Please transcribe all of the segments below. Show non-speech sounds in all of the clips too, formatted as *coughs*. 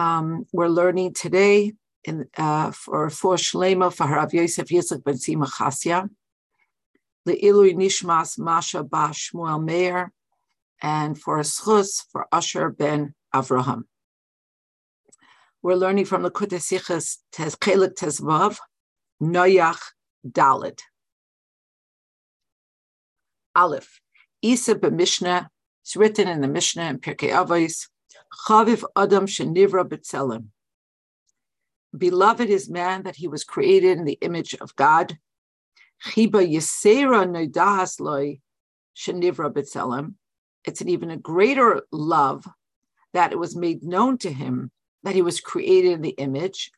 Um, we're learning today in uh, for for Shlema for Harav Yosef Yitzchak ben Sima Chasya, Le'ilui Nishmas Masha Ba Shmuel Meir, and for schus for Asher ben Avraham. We're learning from the Kutesichas Tezchelik Tezvav, Noyach Dalid. Aleph, Isa b'Mishnah, it's written in the Mishnah in Pirkei Avos, Chaviv Adam Shenivra B'Tzelem. Beloved is man that he was created in the image of God. Chiba Yisera Noidahas Loi Shenivra B'Tzelem. It's an even a greater love that it was made known to him that he was created in the image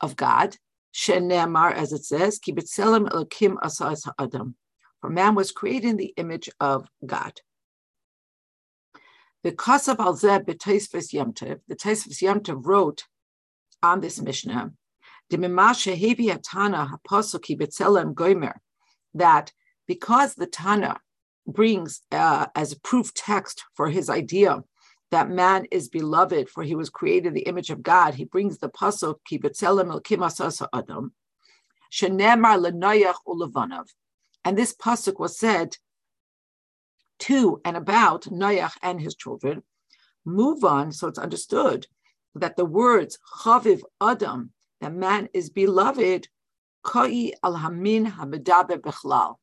of God. Shenemar, as it says, Ki B'Tzelem Elokim Asas Adam. For man was created in the image of God. The Kasav al Zeb b'Taisvis Yemtev, the Taisvis Yemtev wrote on this Mishnah, that because the Tana brings uh, as a proof text for his idea that man is beloved, for he was created the image of God, he brings the pasuk ki betzelem el kimasasa adam, shenemar lenoyach ulevanav. And this pasuk was said to and about Noach and his children, move on so it's understood that the words Chaviv Adam, that man is beloved, Koi Alhamin Hamidabe Bechlal,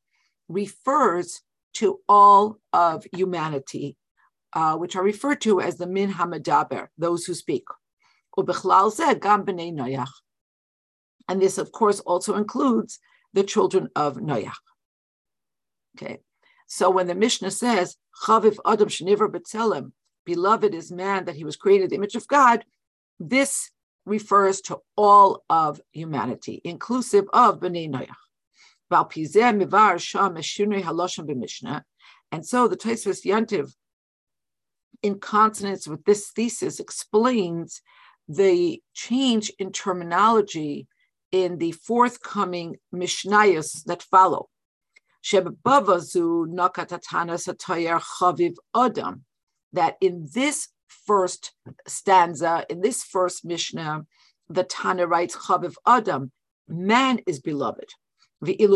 refers to all of humanity, uh, which are referred to as the Min Hamadaber, those who speak. And this, of course, also includes the children of Noach. Okay. So when the Mishnah says, Chaviv Adam Sheniver B'Tzelem, beloved is man that he was created the image of God, this refers to all of humanity, inclusive of Bnei Noach. And so the Tosfos Yantiv, in consonance with this thesis, explains the change in terminology in the forthcoming Mishnayos that follow. That in this first stanza, in this first Mishnah, the Tana writes Chaviv Adam, man is beloved. But in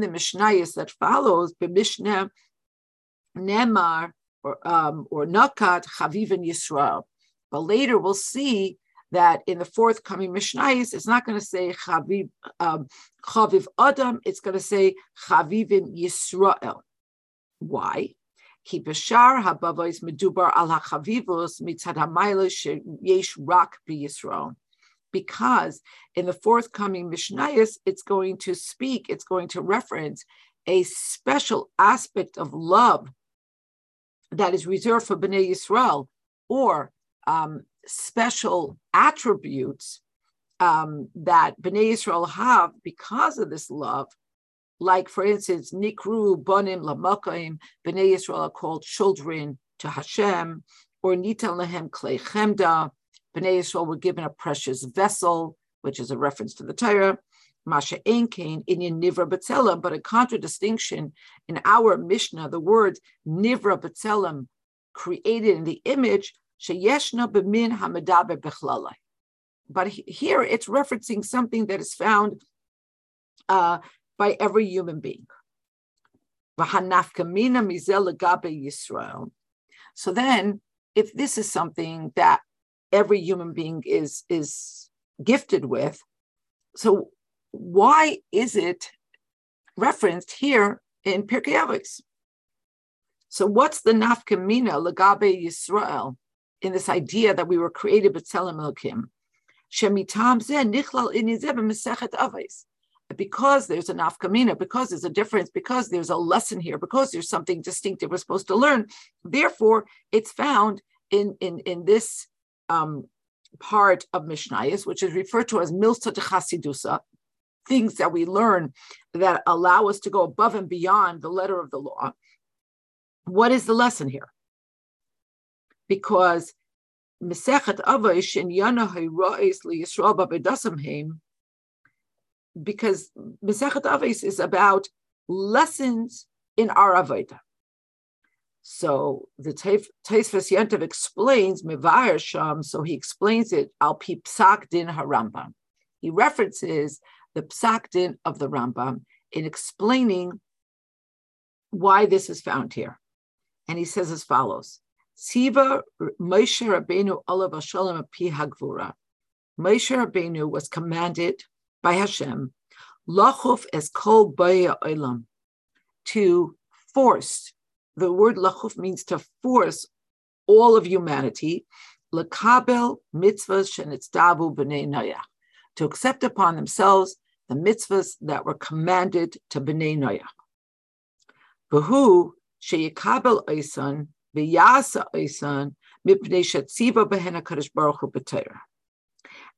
the Mishnayos that follows, Mishnah Nemar or um, or Nakat Chavivin Yisrael. But later we'll see that in the forthcoming Mishnayos, it's not going to say Chaviv, um, Chaviv Adam, it's going to say Chavivin Yisrael. Why? Ki b'shar habavois medubar al mitzad rak b'Yisrael. Because in the forthcoming Mishnayos, it's going to speak, it's going to reference a special aspect of love that is reserved for Bnei Yisrael, or um, special attributes um, that Bnei Israel have because of this love. Like, for instance, Nikru Bonim Lamakim, Bnei Israel are called children to Hashem, or Nitel Lehem Klei Chemda, Bnei Israel were given a precious vessel, which is a reference to the Torah. Masha Einkain in Nivra Batzelam, but a contradistinction in our Mishnah, the word Nivra Batzelam, created in the image, But here it's referencing something that is found uh, by every human being. So then, if this is something that every human being is is gifted with, so why is it referenced here in Pirkei Avos? So what's the nafkamina legabe Yisrael in this idea that we were created b'tzelem Elokim. Because there's an afkamina, because there's a difference, because there's a lesson here, because there's something distinctive we're supposed to learn. Therefore, it's found in in in this um, part of Mishnayos, which is referred to as milsa de chasidusa, things that we learn that allow us to go above and beyond the letter of the law. What is the lesson here? Because Mesechet Avosh and Yana Hayrois Yisrael Babedasamheim, because Mesechet Avos is about lessons in our Avodah. So the Taisvas Yentov explains Mevayer Sham, so he explains it al pi psak din harambam. He references the psak din of the Rambam in explaining why this is found here. And he says as follows: Siva Moshe Rabbeinu Olav Shalom Pi Hagvura. Moshe Rabbeinu was commanded by Hashem, Lachuf es kol baya olam, to force the word lachuf means to force all of humanity, lekabel mitzvahs shenitzdavu b'nei noyach, to accept upon themselves the mitzvahs that were commanded to b'nei noyach. V'hu sheyikabel oisan mipnei.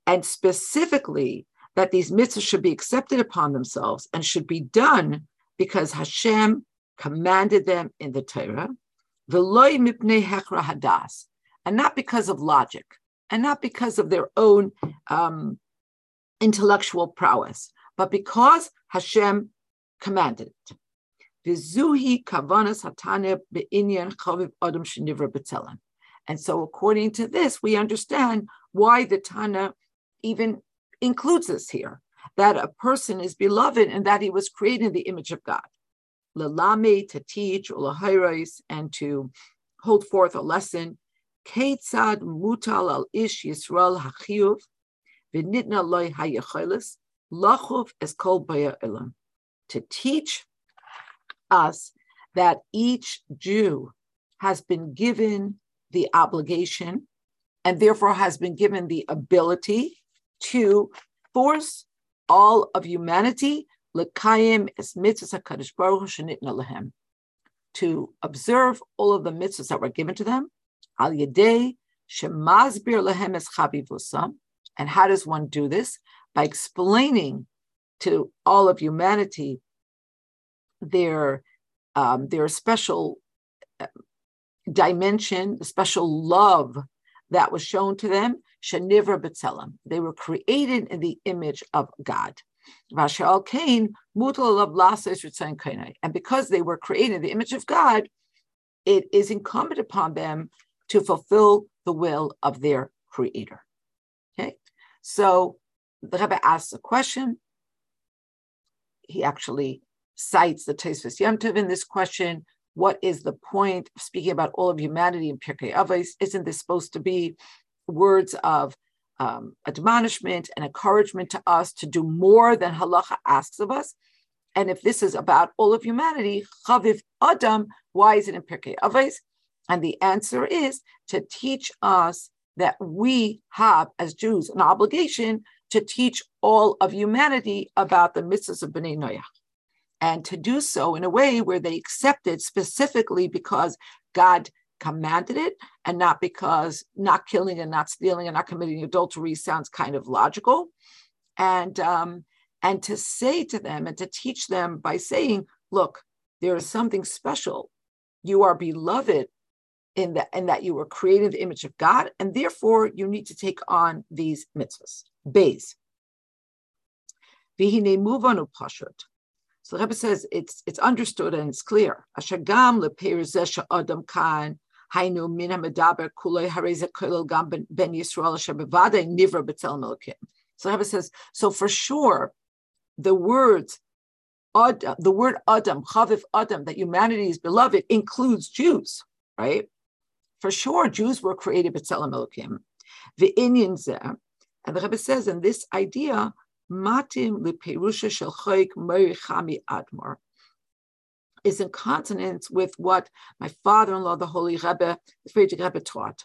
And specifically, that these mitzvahs should be accepted upon themselves and should be done because Hashem commanded them in the Torah, hadas, and not because of logic, and not because of their own um, intellectual prowess, but because Hashem commanded it. Vizuhi kavanas hatane be'inyan chaviv adam shenivra b'tzelem. And so, according to this, we understand why the Tana even includes this here that a person is beloved and that he was created in the image of God lelame, to teach, ulahairais, and to hold forth a lesson. Ketzad mutal al ish Yisrael hachiyuv, v'nitna loy hayachelis, lachuv es kol baya elam. To teach us that each Jew has been given the obligation and therefore has been given the ability to force all of humanity. To observe all of the mitzvahs that were given to them. And how does one do this? By explaining to all of humanity their um, their special uh, dimension, the special love that was shown to them. Shanivra B'Tselem. They were created in the image of God. And because they were created in the image of God, it is incumbent upon them to fulfill the will of their creator. Okay, so the Rebbe asks a question. He actually cites the Tosfos Yomtiv in this question. What is the point of speaking about all of humanity in Pirkei Avos? Isn't this supposed to be words of um, admonishment and encouragement to us to do more than halacha asks of us. And if this is about all of humanity, chaviv adam, why is it in Pirkei Avos? And the answer is to teach us that we have, as Jews, an obligation to teach all of humanity about the mitzvahs of Bnei Noach. And to do so in a way where they accept it specifically because God commanded it and not because not killing and not stealing and not committing adultery sounds kind of logical. And um, and to say to them and to teach them by saying look there is something special. You are beloved in that and that you were created in the image of god and therefore you need to take on these mitzvahs. Bays. So the Rebbe says it's it's understood and it's clear. Ashagam adam kan Hainu min kulei gam ben Yisrael nivra. So Rebbe says, so for sure, the words Adam, the word Adam, Chaviv Adam, that humanity is beloved, includes Jews, right? For sure, Jews were created B'Tselem Elokim. Ve'inyin zeh, and the Rebbe says, and this idea, matim leperusha shel choik chami admor is in consonance with what my father-in-law, the Holy Rebbe, the Frierdiker Rebbe taught.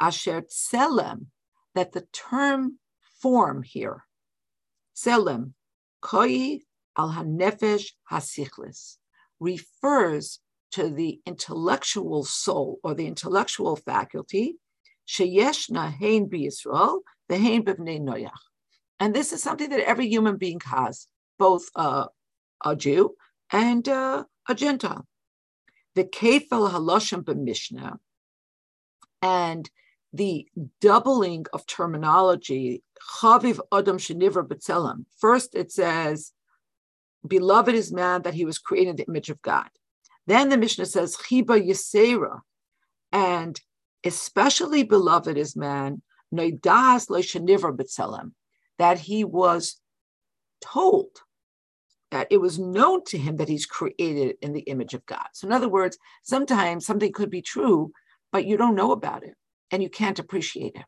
Asher tselem, that the term form here, tselem, koi al hanefesh hasichlis, refers to the intellectual soul or the intellectual faculty, sheyeshna hein b'Yisrael, the hein b'vnei noyach. And this is something that every human being has, both uh, a Jew and uh, a Gentile. The kefel haloshim b'mishnah and the doubling of terminology, chaviv adam shenivra b'tzelem. First, it says, "Beloved is man that he was created in the image of God." Then the Mishnah says, Chiba Yisera, and especially beloved is man, Noidas Loishaniver B'Tselem, that he was told that it was known to him that he's created in the image of God. So, in other words, sometimes something could be true, but you don't know about it and you can't appreciate it.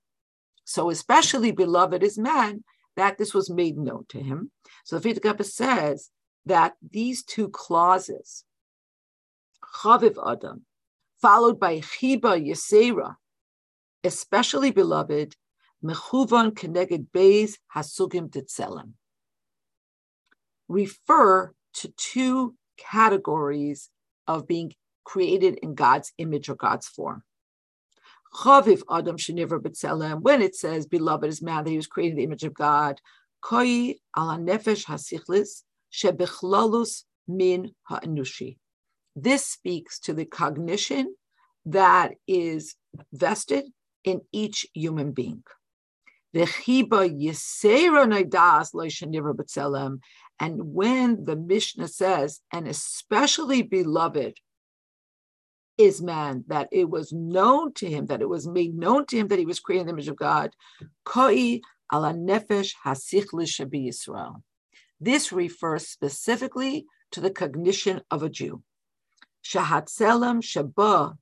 So, especially beloved is man, that this was made known to him. So, the Fita says that these two clauses, Chaviv Adam, followed by Chiba Yesera, especially beloved, Mechuvan Keneged Beis Hasugim Titzelem refer to two categories of being created in God's image or God's form. Chaviv Adam Sheniver B'Tselem, when it says, beloved is man that he was created in the image of God, Koi ala nefesh hasichlis shebechlalus min ha'anushi. This speaks to the cognition that is vested in each human being. And when the Mishnah says, and especially beloved is man, that it was known to him, that it was made known to him that he was created in the image of God, koi Yisrael. This refers specifically to the cognition of a Jew. Shahatzelem shaba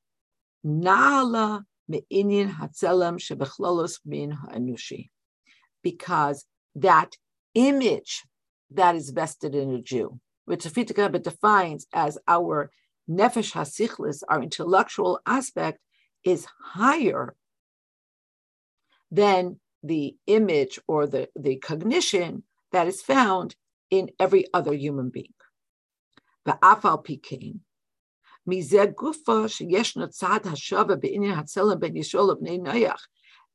na'ala me'inyin hatzelem shebechlolos min ha'anushi. Because that image that is vested in a Jew, which Fitikabit defines as our nefesh hasichlis, our intellectual aspect, is higher than the image or the, the cognition that is found in every other human being.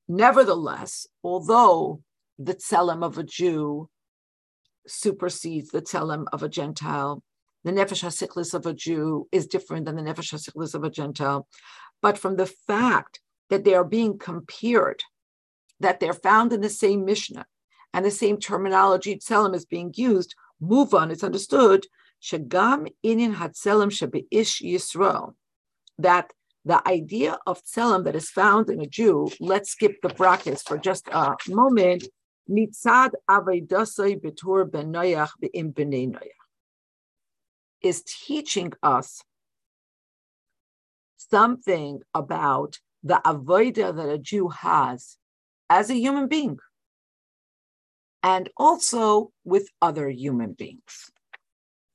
Nevertheless, although the tselem of a Jew supersedes the tselem of a Gentile. The nefesh hasiklis of a Jew is different than the nefesh hasiklis of a Gentile. But from the fact that they are being compared, that they're found in the same Mishnah, and the same terminology tselem is being used, move on, it's understood, shagam inin hatselem ish yisrael, that the idea of tselem that is found in a Jew, let's skip the brackets for just a moment, Mitzad Betur Be'im is teaching us something about the avodah that a Jew has as a human being and also with other human beings.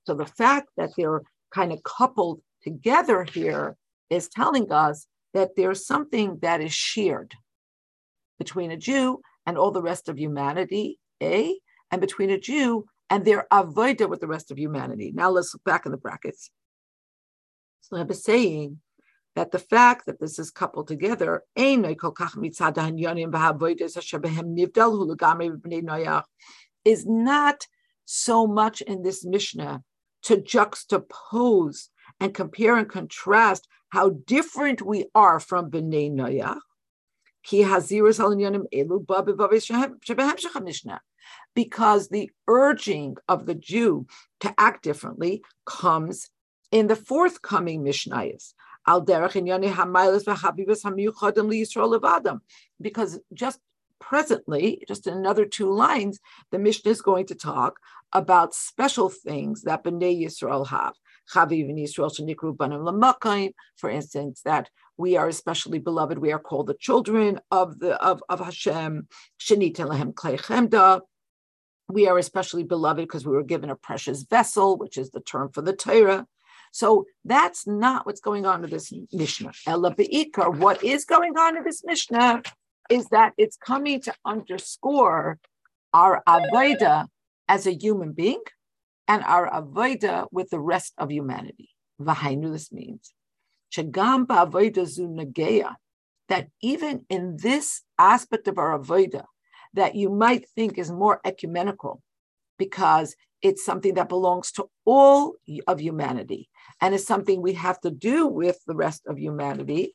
So the fact that they're kind of coupled together here is telling us that there's something that is shared between a Jew and all the rest of humanity, A, and between a Jew and their avodah with the rest of humanity. Now let's look back in the brackets. So I'm saying that the fact that this is coupled together is not so much in this Mishnah to juxtapose and compare and contrast how different we are from Bnei Noach, because the urging of the Jew to act differently comes in the forthcoming Mishnayos. Because just presently, just in another two lines, the Mishnah is going to talk about special things that Bnei Yisrael have. For instance, that we are especially beloved. We are called the children of the of, of Hashem. We are especially beloved because we were given a precious vessel, which is the term for the Torah. So that's not what's going on in this Mishnah. Ella what is going on in this Mishnah is that it's coming to underscore our Avodah as a human being and our Avodah with the rest of humanity. Vahainu, this means that even in this aspect of our avodah, that you might think is more ecumenical, because it's something that belongs to all of humanity and is something we have to do with the rest of humanity.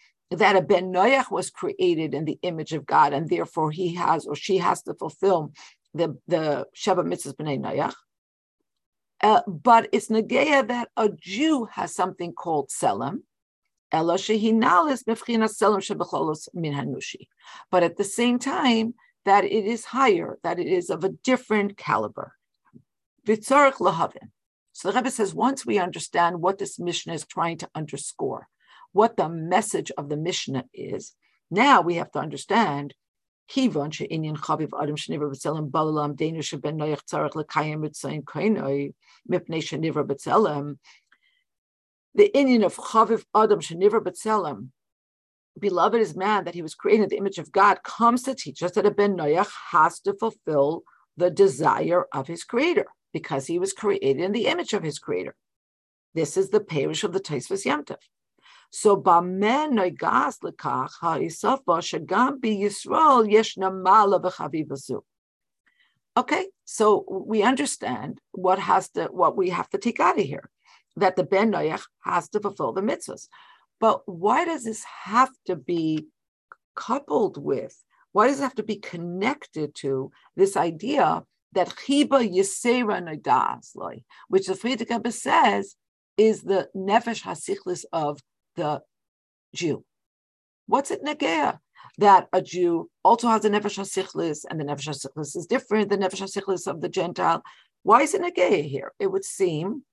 that a ben Noach was created in the image of God, and therefore he has or she has to fulfill the the Sheva mitzvahs b'nei Noach. Uh, but it's negeya that a Jew has something called tselem, but at the same time, that it is higher, that it is of a different caliber. Vitzarich lahavin. So the Rebbe says, once we understand what this Mishnah is trying to underscore, what the message of the Mishnah is. Now we have to understand adam balalam. The inyan of chaviv adam shenivra b'tzelem, beloved is man that he was created in the image of God, comes to teach us that a ben noyach has to fulfill the desire of his creator because he was created in the image of his creator. This is the parish of the Taisvas Yemtiv. So b'amen noigas lekach ha'isafa shagam Yisrael yesh namala. Okay, so we understand what has to what we have to take out of here, that the ben noyach has to fulfill the mitzvahs. But why does this have to be coupled with? Why does it have to be connected to this idea that chiba yisera nadas, which the Frierdiker says is the nefesh hasichlis of the Jew. What's it negea? That a Jew also has a nefesh hasichlis, and the nefesh hasichlis is different than the nefesh hasichlis of the Gentile. Why is it negea here? It would seem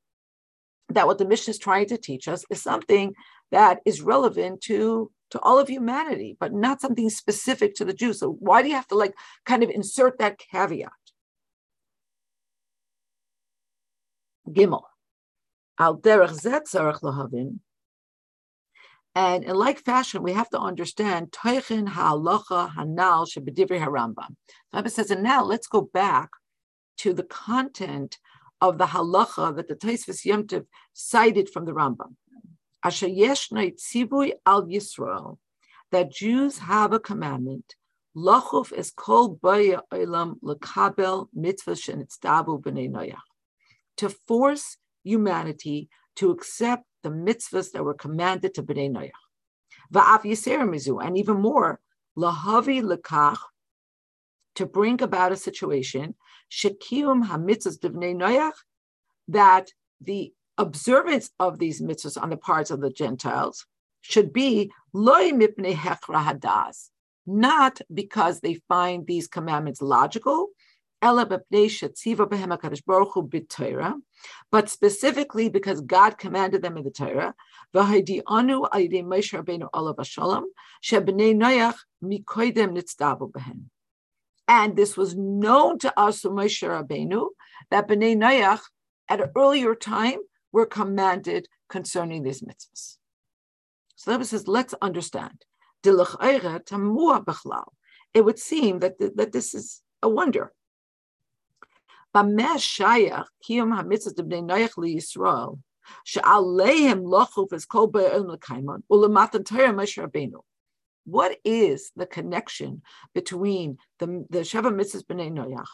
that what the Mishnah is trying to teach us is something that is relevant to to all of humanity, but not something specific to the Jews. So why do you have to like kind of insert that caveat? Gimel. Al derech zet lahavin and in like fashion, we have to understand Toichin ha'alacha hanal shebedivri harambam. Rabbi says, and now let's go back to the content of the halacha that the Taisvis Yomtiv cited from the Rambam. Asher yeshna tzivui al Yisrael, that Jews have a commandment. Lachuf is kol baya olam lekabel mitzvah shenitzdabu b'nei noyach. To force humanity to accept the mitzvahs that were commanded to Bnei Noach. Va'af mizu, and even more, lahavi lekach, to bring about a situation, shekium hamitzvahs Bnei Noach, that the observance of these mitzvahs on the parts of the Gentiles should be loy mipnei hechra hadas, not because they find these commandments logical, but specifically because God commanded them in the Torah. And this was known to us Moshe Rabbeinu that Bnei Noach at an earlier time were commanded concerning these mitzvahs. So that says, let's understand. It would seem that, that this is a wonder what is the connection between the, the Sheva mitzvahs B'nei Noach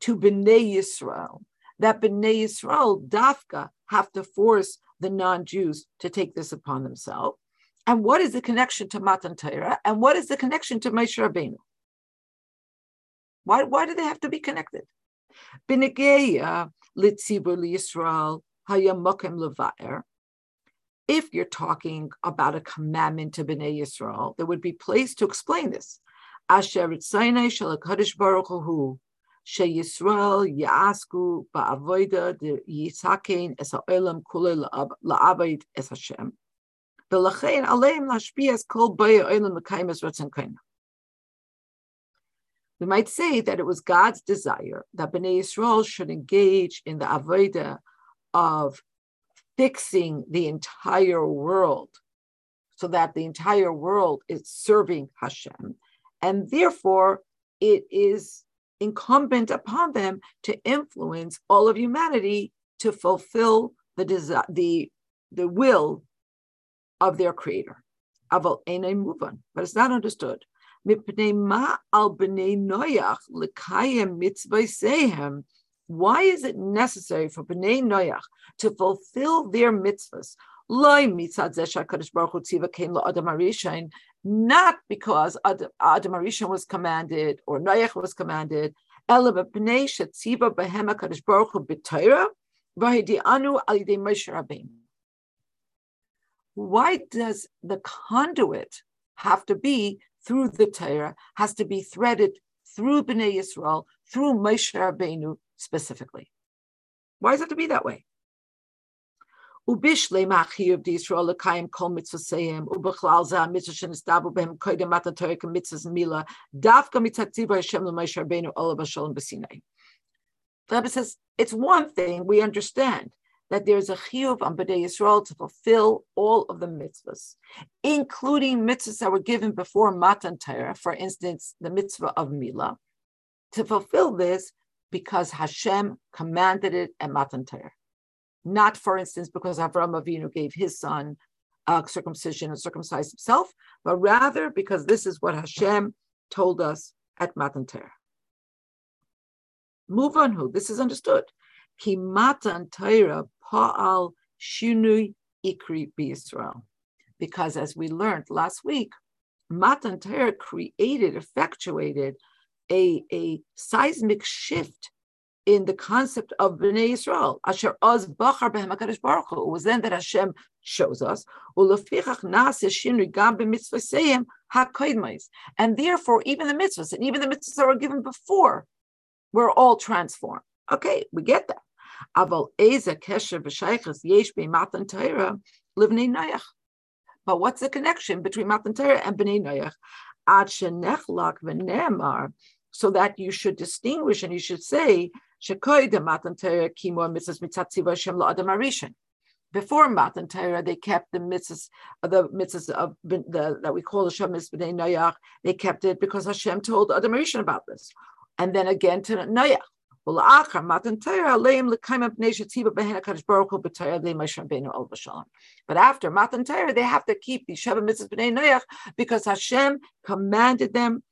to B'nei Yisrael? That B'nei Yisrael, Dafka, have to force the non-Jews to take this upon themselves. And what is the connection to Matan Torah? And what is the connection to Moshe Rabbeinu? Why, why do they have to be connected? B'negeya ah, litzibur liyisrael hayamokem levaer. If you're talking about a commandment to Bnei Yisrael, there would be place to explain this. Asher itzayne shel HaKadosh Baruch Hu sheyisrael yasku ba'avoida de yisakein es ha'olam kulei la'abed es Hashem. V'lachein aleim lashpi es kol baya olam l'kayim es ratzon kainah we might say that it was God's desire that Bnei Yisrael should engage in the avodah of fixing the entire world so that the entire world is serving Hashem. And therefore, it is incumbent upon them to influence all of humanity to fulfill the, desire, the the will of their creator. But it's not understood. Why is it necessary for Bnei Noach to fulfill their mitzvahs? Not because Adam Arishan was commanded or Noach was commanded, why does the conduit have to be through the Torah, has to be threaded through Bnei Yisrael, through Moshe Rabbeinu specifically. Why is it to be that way? The Rebbe says, it's one thing we understand that there's a chiyuv on B'nai Yisrael to fulfill all of the mitzvahs, including mitzvahs that were given before Matan Torah, for instance, the mitzvah of Milah, to fulfill this because Hashem commanded it at Matan Torah. Not, for instance, because Avram Avinu gave his son uh, circumcision and circumcised himself, but rather because this is what Hashem told us at Matan Torah. Move on who? This is understood. Ki Matan Torah Pa'al Shinui Ikri B'Yisrael. Because as we learned last week, Matan Torah created, effectuated a, a seismic shift in the concept of Bnei Yisrael. Asher oz bachar HaKadosh Baruch Hu. It was then that Hashem shows us. And therefore, even the mitzvahs, and even the mitzvahs that were given before, were all transformed. Okay, we get that. Aval eza kesher v'shaychas yesh Matan Torah livnei noyach. But what's the connection between Matan Torah and Bnei Noach? Ad shenechlak v'nemar, so that you should distinguish and you should say shekoy Matan Torah kimor mitzvahs mitzatziva Hashem la'adam arishan. Before Matan Torah, they kept the mitzvahs, the mitzvahs of the, that we call the Shem Bnei Noach. They kept it because Hashem told Adam Rishon about this, and then again to Noach. But after Matan Torah, they have to keep the Sheva Mitzvahs B'nai Noach because Hashem commanded them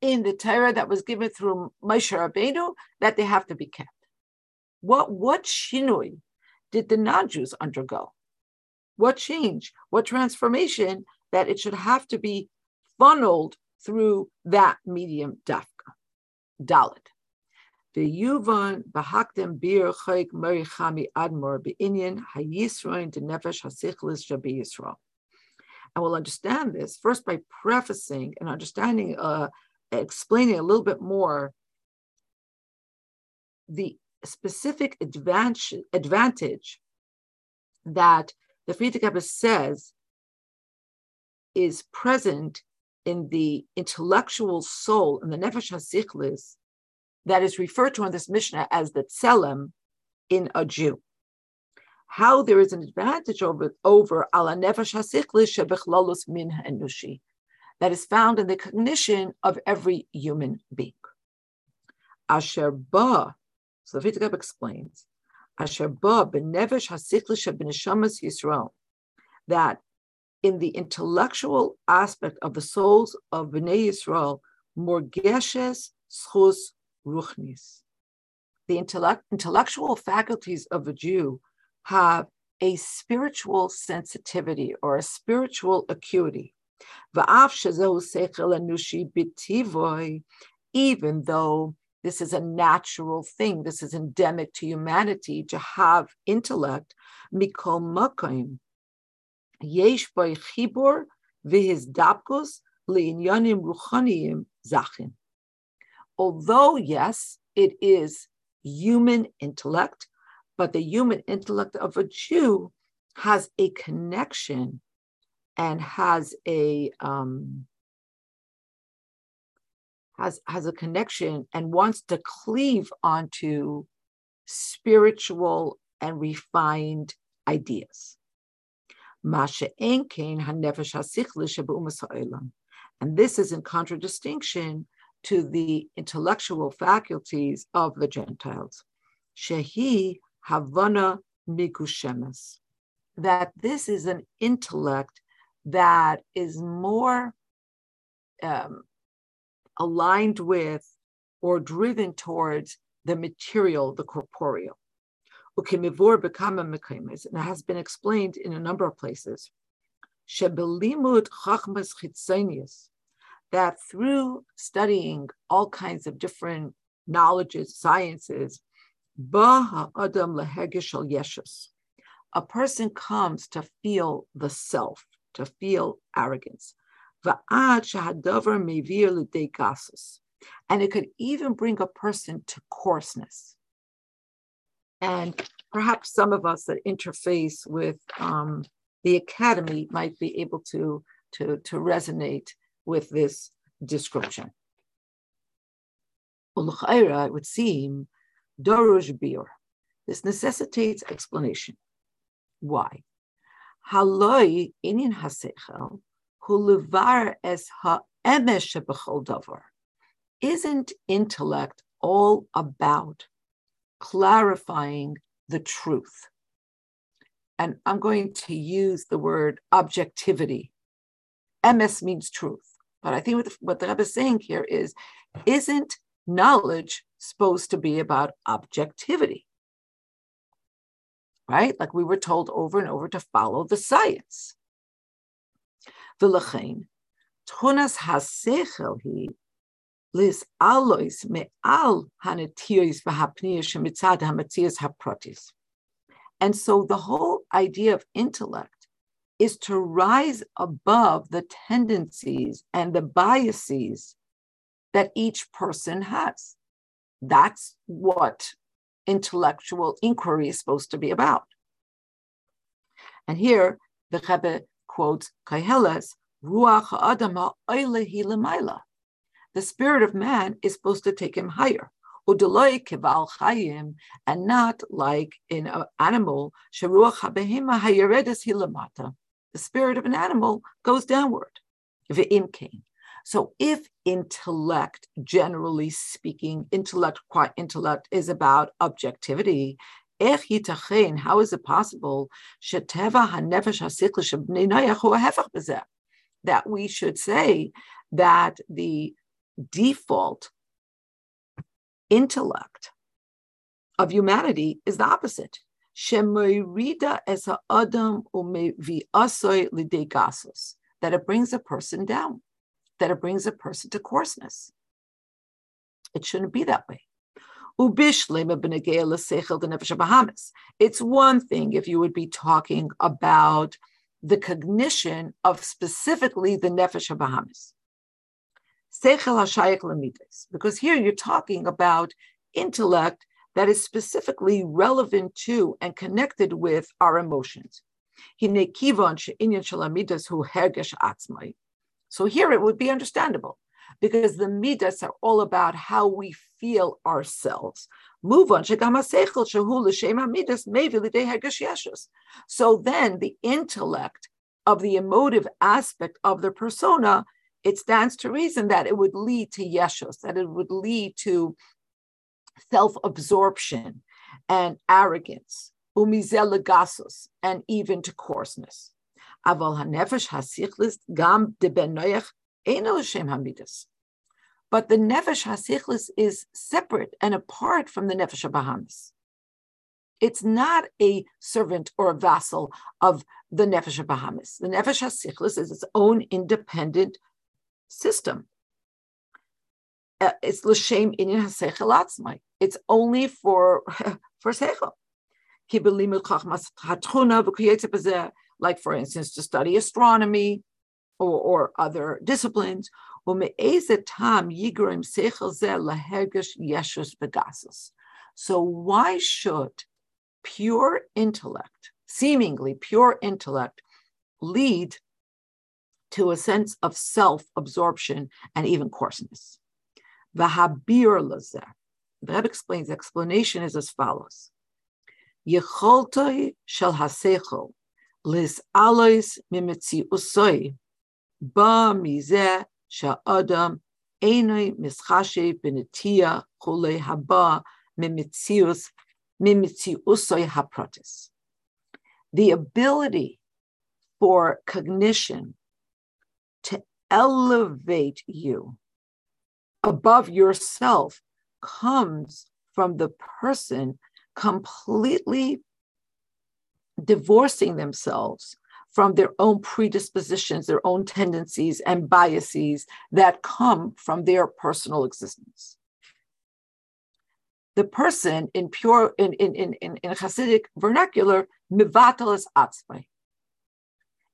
in the Torah that was given through Moshe Rabbeinu that they have to be kept. What what shinui did the non-Jews undergo? What change? What transformation that it should have to be funneled through that medium dafka, dalit. The Yuvan Bahaktem Bir Chayk Chami Admor Be'inyan Hayisroin de Nefesh Hasichlis Shabi Yisrael. And we'll understand this first by prefacing and understanding, uh, explaining a little bit more the specific advantage, advantage that the Frierdiker says is present in the intellectual soul in the nefesh hasichlis that is referred to in this Mishnah as the tselem in a Jew. How there is an advantage over over ala nefesh hasichlis min enushi that is found in the cognition of every human being. Asher ba, so the Frierdiker explains, Asher ba b'nefesh hasichlis b'neshamas Yisrael, that in the intellectual aspect of the souls of Bnei Yisrael, morgeshes schus ruchnis. The intellect, intellectual faculties of a Jew have a spiritual sensitivity or a spiritual acuity. Even though this is a natural thing, this is endemic to humanity to have intellect, mikol makim, yesh by chibur li'inyanim ruchaniyim zachin although, yes, it is human intellect, but the human intellect of a Jew has a connection and has a um, has has a connection and wants to cleave onto spiritual and refined ideas. And this is in contradistinction to the intellectual faculties of the Gentiles. Shehi Havana Mikushemes. that this is an intellect that is more um, aligned with or driven towards the material, the corporeal. And it has been explained in a number of places. That through studying all kinds of different knowledges, sciences, a person comes to feel the self, to feel arrogance. And it could even bring a person to coarseness. And perhaps some of us that interface with um, the academy might be able to, to, to resonate with this description. It would seem Dorush Bir. This necessitates explanation. Why? Haloi inin hasechel hulevar es ha'emesh davar. Isn't intellect all about clarifying the truth? And I'm going to use the word objectivity. Emes means truth. But I think what the, what the Rebbe is saying here is, isn't knowledge supposed to be about objectivity? Right? Like we were told over and over to follow the science. V'lechein, tunas hasechel hi lis alois me'al hanetiyos v'hapniyos shemitzad hamatzias haprotis. And so the whole idea of intellect is to rise above the tendencies and the biases that each person has. That's what intellectual inquiry is supposed to be about. And here the Rebbe quotes Koheles, Ruach Adama Lemaila. The spirit of man is supposed to take him higher. Chayim, and not like in an animal, The spirit of an animal goes downward. So if intellect, generally speaking, intellect, quite intellect is about objectivity, how is it possible that we should say that the default intellect of humanity is the opposite? That it brings a person down that it brings a person to coarseness. It shouldn't be that way. It's one thing if you would be talking about the cognition of specifically the Nefesh Bahamas. Because here you're talking about intellect that is specifically relevant to and connected with our emotions. So here it would be understandable because the midas are all about how we feel ourselves. Move on. So then the intellect of the emotive aspect of the persona, it stands to reason that it would lead to yeshus, that it would lead to self-absorption and arrogance, umizelegasus, and even to coarseness. Aval hanefesh hasichlis gam l'shem hamidus. But the nefesh hasichlis is separate and apart from the nefesh bahamis. It's not a servant or a vassal of the nefesh bahamis. The nefesh hasichlis is its own independent system. Uh, it's l'shem inyan hasechel atzmai. It's only for *laughs* for sechel like for instance, to study astronomy or, or other disciplines. So why should pure intellect, seemingly pure intellect, lead to a sense of self-absorption and even coarseness? The Rebbe explains the explanation is as follows. Yecholtoi shel hasechel lis alois mimitzi usoi, ba mize sha'adam enoi mischashe benetia chule haba mimitzius mimitzi usoi haprotis. the ability for cognition to elevate you above yourself comes from the person completely divorcing themselves from their own predispositions, their own tendencies and biases that come from their personal existence. The person in pure in in in in, Hasidic vernacular, mivatalas atzmai.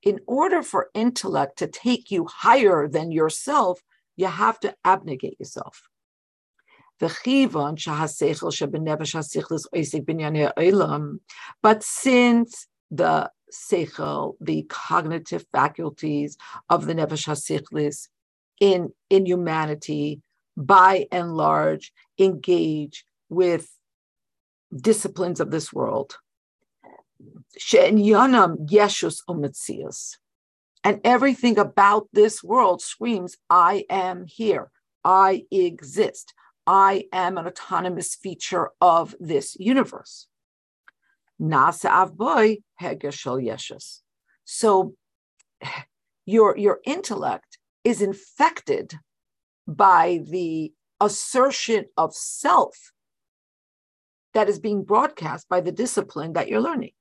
In order for intellect to take you higher than yourself, you have to abnegate yourself. But since the seichel, the cognitive faculties of the nefesh hasichlis in, in humanity, by and large, engage with disciplines of this world. yeshus And everything about this world screams, I am here. I exist. I am an autonomous feature of this universe. So *sighs* your, your intellect is infected by the assertion of self that is being broadcast by the discipline that you're learning.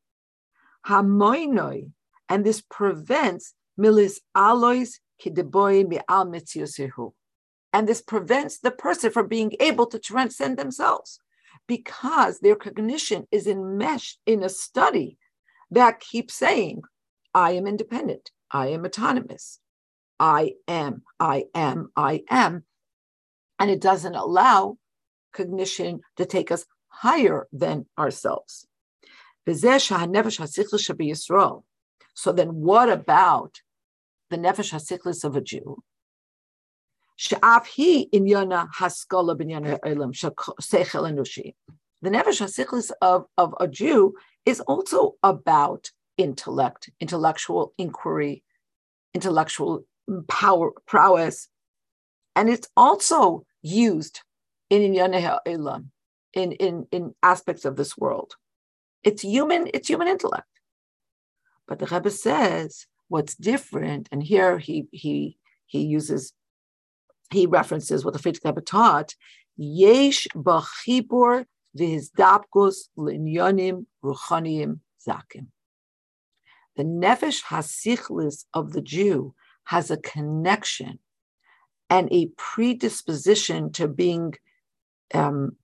Hamoinoi, and this prevents milis alois. And this prevents the person from being able to transcend themselves because their cognition is enmeshed in a study that keeps saying, I am independent, I am autonomous, I am, I am, I am. And it doesn't allow cognition to take us higher than ourselves. So then, what about the nefesh hasichlis of a Jew? The nefesh hasichlis of, of a Jew is also about intellect, intellectual inquiry, intellectual power, prowess, and it's also used in in, in, in aspects of this world. It's human, it's human intellect. But the Rebbe says what's different, and here he he he uses he references what the Frierdiker Rebbe taught, Yesh b'chibur v'hizdapkus l'inyonim ruchaniim zakim. The nefesh hasichlis of the Jew has a connection and a predisposition to being um,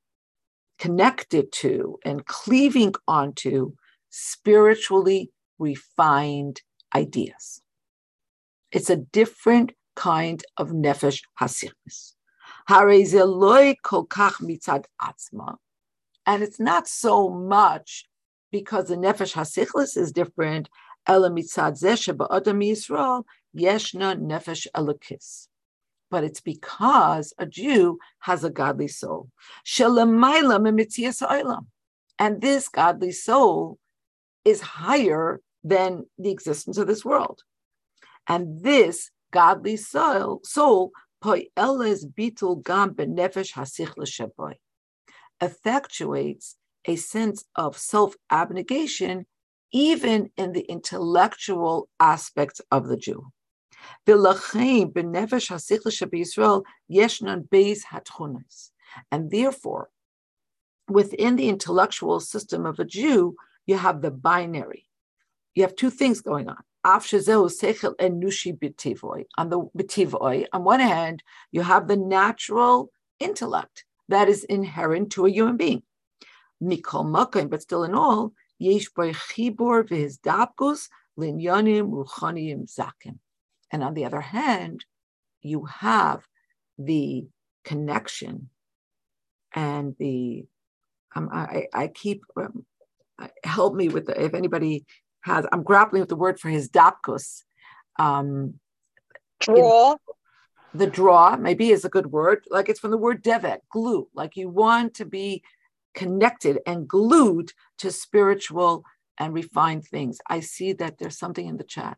connected to and cleaving onto spiritually refined ideas. It's a different kind of nefesh hasichlis. And it's not so much because the nefesh hasichlis is different. Yeshna nefesh. But it's because a Jew has a godly soul. And this godly soul is higher than the existence of this world. And this godly soul, soul effectuates a sense of self-abnegation even in the intellectual aspects of the Jew. And therefore, within the intellectual system of a Jew, you have the binary. You have two things going on. On the bitivoi, on one hand, you have the natural intellect that is inherent to a human being. But still in all. And on the other hand, you have the connection and the um, I, I keep um, help me with the, if anybody has, I'm grappling with the word for his dapkus. Um, draw. The draw maybe is a good word. Like it's from the word devet, glue. Like you want to be connected and glued to spiritual and refined things. I see that there's something in the chat.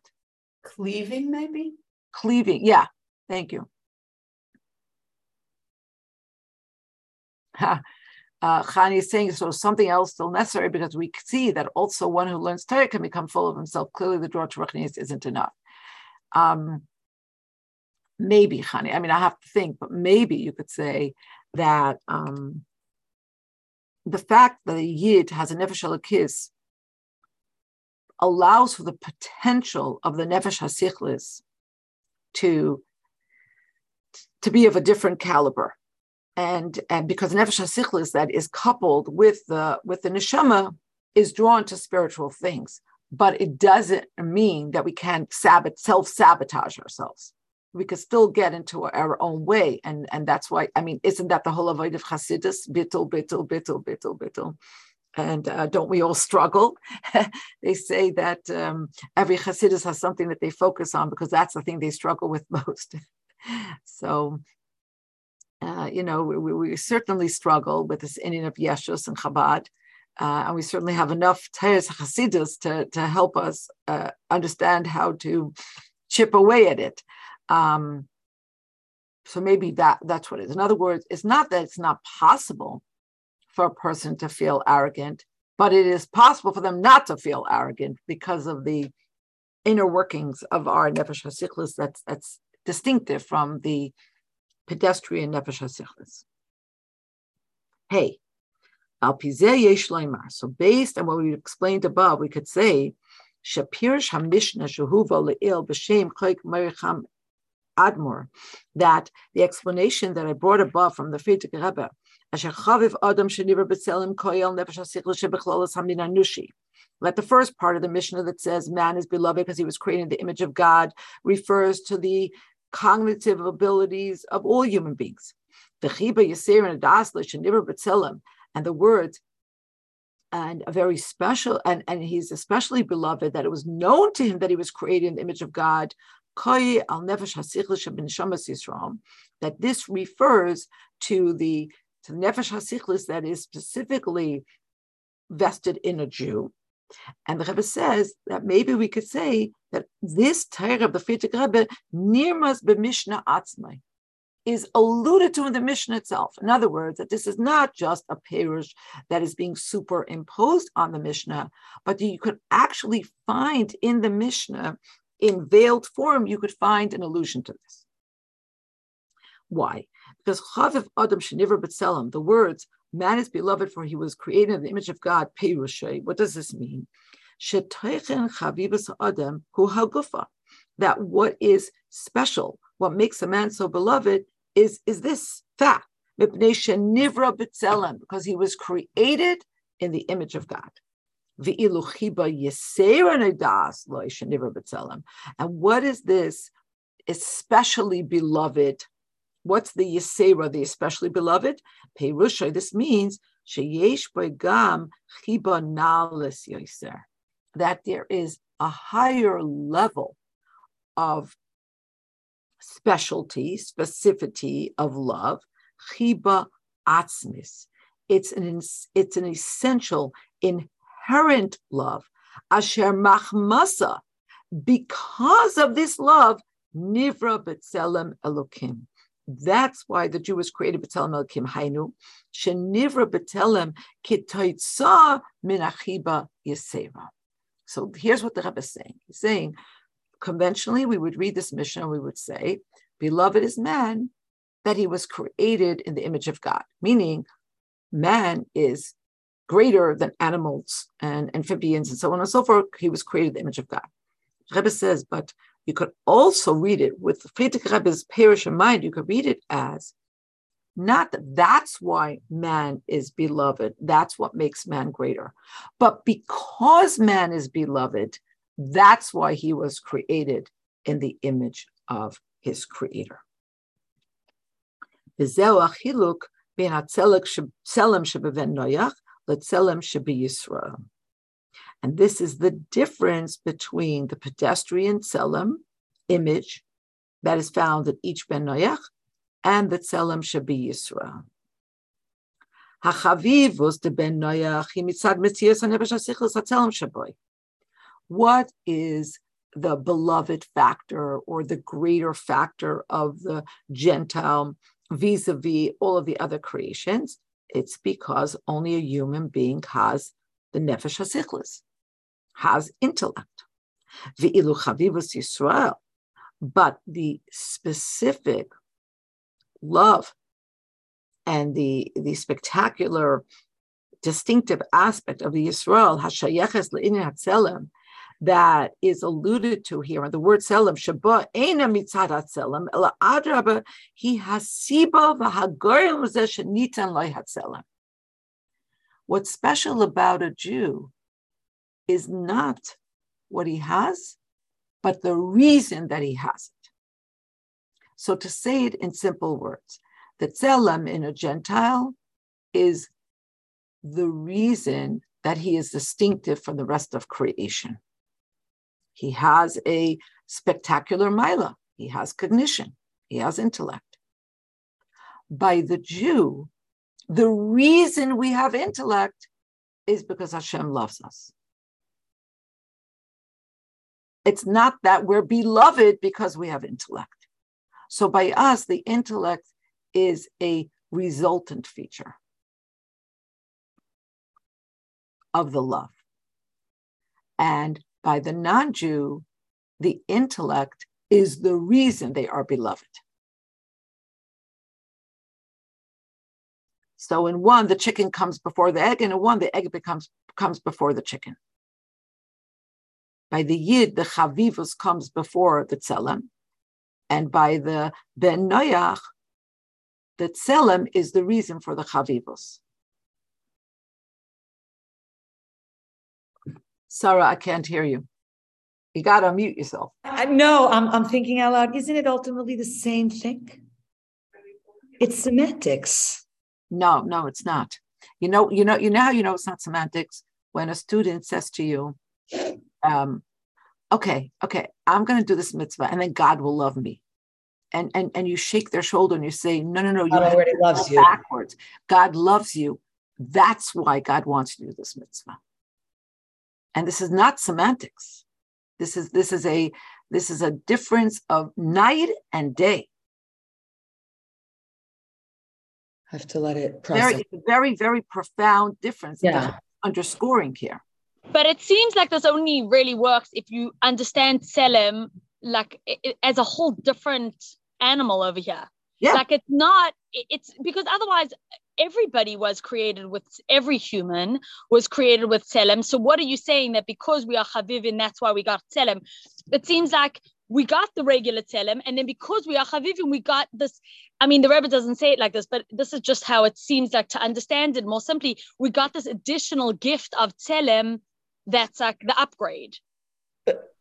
Cleaving, maybe? Cleaving, yeah. Thank you. *laughs* uh, Chani is saying so something else still necessary because we see that also one who learns Torah can become full of himself. Clearly, the draw to Ruchnius isn't enough. Um, maybe, Chani, I mean, I have to think, but maybe you could say that um, the fact that a Yid has a Nefesh kiss allows for the potential of the Nefesh HaSichlis to, to be of a different caliber and and because nefesh hasichlis that is coupled with the with the neshama is drawn to spiritual things, but it doesn't mean that we can sabot self sabotage ourselves. We could still get into our own way, and and that's why I mean, isn't that the whole avodah of Hasidus? Bittul, bittul, bittul, bittul, bittul. And uh, don't we all struggle? *laughs* they say that um, every Hasidus has something that they focus on because that's the thing they struggle with *laughs* most. so uh, you know, we, we, certainly struggle with this inyan of Yeshus and Chabad. Uh, and we certainly have enough Teres Hasidus to, to help us uh, understand how to chip away at it. Um, so maybe that that's what it is. In other words, it's not that it's not possible for a person to feel arrogant, but it is possible for them not to feel arrogant because of the inner workings of our nefesh that's that's distinctive from the pedestrian nefesh hasichlis. Hey, al yesh leimar. So based on what we explained above, we could say Shapir Hamishna Shehuva Le'il B'Shem Chayk Mericham Admor, that the explanation that I brought above from the Frierdiker Rebbe, Asher Chaviv Adam Sheniver B'Tzelim Koyel Nefesh HaSichlis Shebechlolas Hamdin Anushi, let the first part of the Mishnah that says man is beloved because he was created in the image of God refers to the cognitive abilities of all human beings. The chiba yasir and adaslish and the words, and a very special, and, and he's especially beloved that it was known to him that he was created in the image of God. That this refers to the to nefesh hasichlis that is specifically vested in a Jew, and the Rebbe says that maybe we could say that this Torah of the Frierdiker Rebbe, Nirmas b'Mishnah Atzmai, is alluded to in the Mishnah itself. In other words, that this is not just a perush that is being superimposed on the Mishnah, but you could actually find in the Mishnah, in veiled form, you could find an allusion to this. Why? Because Chaviv Adam Sheniver B'Tselem, the words Man is beloved, for he was created in the image of God. Peirushay. What does this mean? That what is special, what makes a man so beloved, is, is this fact. Because he was created in the image of God. And what is this especially beloved What's the Yisera, the especially beloved? Perusha, this means sheyesh gam chiba nalis yoser, that there is a higher level of specialty, specificity of love, chiba atzmis. It's an it's an essential, inherent love. Asher machmasa, because of this love, nivra betzelem elokim. That's why the Jew was created B'Telem Elkim Hainu, Shenivra B'Telem Kitoitza Min Achiba Yisera. So here's what the Rebbe is saying. He's saying, conventionally, we would read this Mishnah and we would say, Beloved is man, that he was created in the image of God, meaning man is greater than animals and amphibians and so on and so forth. He was created the image of God. Rebbe says, but you could also read it with Frierdiker Rebbe's perush in mind. You could read it as not that that's why man is beloved, that's what makes man greater, but because man is beloved, that's why he was created in the image of his creator. And this is the difference between the pedestrian tselem image that is found in each Ben Noach and the tselem Shabi de Ben shaboy. What is the beloved factor or the greater factor of the Gentile vis-a-vis all of the other creations? It's because only a human being has the nefesh hasichlis, has intellect. Ve'ilu chavivus Yisrael. But the specific love and the, the spectacular distinctive aspect of the Yisrael, Hashayeches Le'inin Hatzelem, that is alluded to here, in the word selim, shaba ena mitzad selim, ela adraba, he has siba v'hagorim shenitan loy hatzelim. What's special about a Jew is not what he has, but the reason that he has it. So to say it in simple words, the tzelem in a Gentile is the reason that he is distinctive from the rest of creation. He has a spectacular mila. He has cognition. He has intellect. By the Jew, the reason we have intellect is because Hashem loves us. It's not that we're beloved because we have intellect. So by us, the intellect is a resultant feature of the love. And by the non Jew, the intellect is the reason they are beloved. So in one, the chicken comes before the egg, and in one, the egg becomes comes before the chicken. By the yid, the chavivus comes before the tzelem, and by the ben noyach, the tzelem is the reason for the chavivus. Sarah, I can't hear you. You got to unmute yourself. No, I'm, I'm thinking out loud. Isn't it ultimately the same thing? It's semantics. No, no, it's not. You know, you know, you know how you know it's not semantics when a student says to you, um, "Okay, okay, I'm going to do this mitzvah, and then God will love me." And, and and you shake their shoulder and you say, "No, no, no, you God already loves you backwards. God loves you. That's why God wants you to do this mitzvah." And this is not semantics. This is this is a this is a difference of night and day. Have to let it process. Very, very, very profound difference. Yeah. Underscoring here. But it seems like this only really works if you understand Selim like it, as a whole different animal over here. Yeah. Like it's not, it's because otherwise everybody was created with every human was created with Selim. So what are you saying that because we are Chavivin, that's why we got Selim? It seems like we got the regular Selim, and then because we are Chavivin, we got this. I mean, the Rebbe doesn't say it like this, but this is just how it seems like to understand it more simply. We got this additional gift of Tselem that's like the upgrade. But,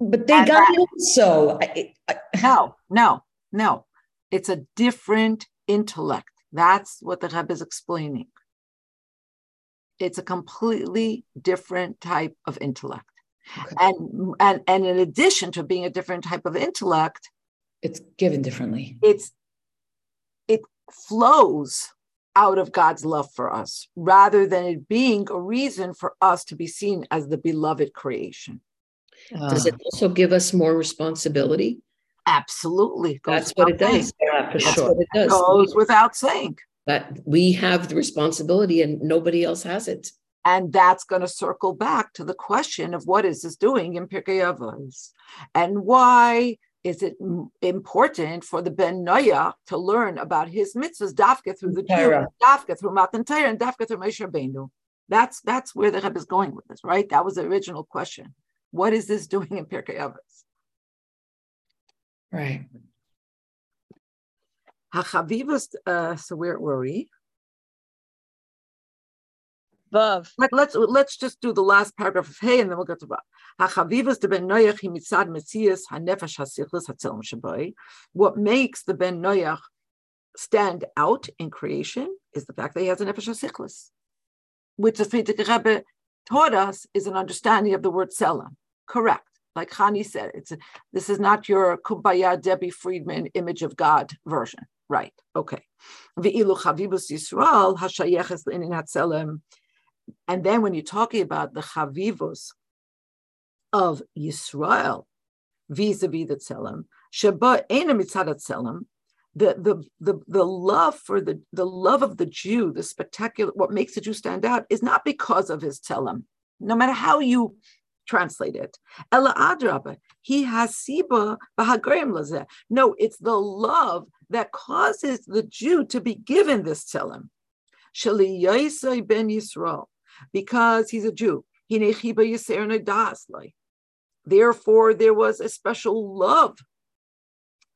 but they got it also. I, I, no, no, no. It's a different intellect. That's what the Rebbe is explaining. It's a completely different type of intellect. Okay. And, and and in addition to being a different type of intellect, it's given differently. It's it flows out of God's love for us rather than it being a reason for us to be seen as the beloved creation. Uh, does it also give us more responsibility? Absolutely. That's what it does. Yeah, for That's sure. What it does. Goes without saying. That we have the responsibility and nobody else has it. And that's going to circle back to the question of what is this doing in Pirkei Avos, and why is it important for the Ben Noya to learn about his mitzvahs, dafka through the Jew, dafka through Matan Torah, and dafka through Moshe Rabbeinu? That's that's where the Rebbe is going with this, right? That was the original question. What is this *laughs* doing in Pirkei Avos? Right. Hachavivas. Uh, so where were we? Vav. Let, let's let's just do the last paragraph of Hey, and then we'll get to Vav. De ben mitzad metzias. What makes the ben Noach stand out in creation is the fact that he has a nefesh hasichlis, which the Frierdiker Rebbe taught us is an understanding of the word selam. Correct. Like Chani said, it's a, this is not your Kumbaya Debbie Friedman image of God version. Right. Okay. Ve'ilu chavibus Yisrael hashayeches l'inin hatzelem. And then when you're talking about the chavivos of Yisrael vis-a-vis the tzelem, sheba ena mitzad tzelem, the, the, the, the love for the, the love of the Jew, the spectacular, what makes the Jew stand out is not because of his tzelem, no matter how you translate it. Ella adraba, he has siba b'hagrem lazeh. No, it's the love that causes the Jew to be given this tzelem. Shali ben Yisrael, because he's a Jew. Therefore, there was a special love.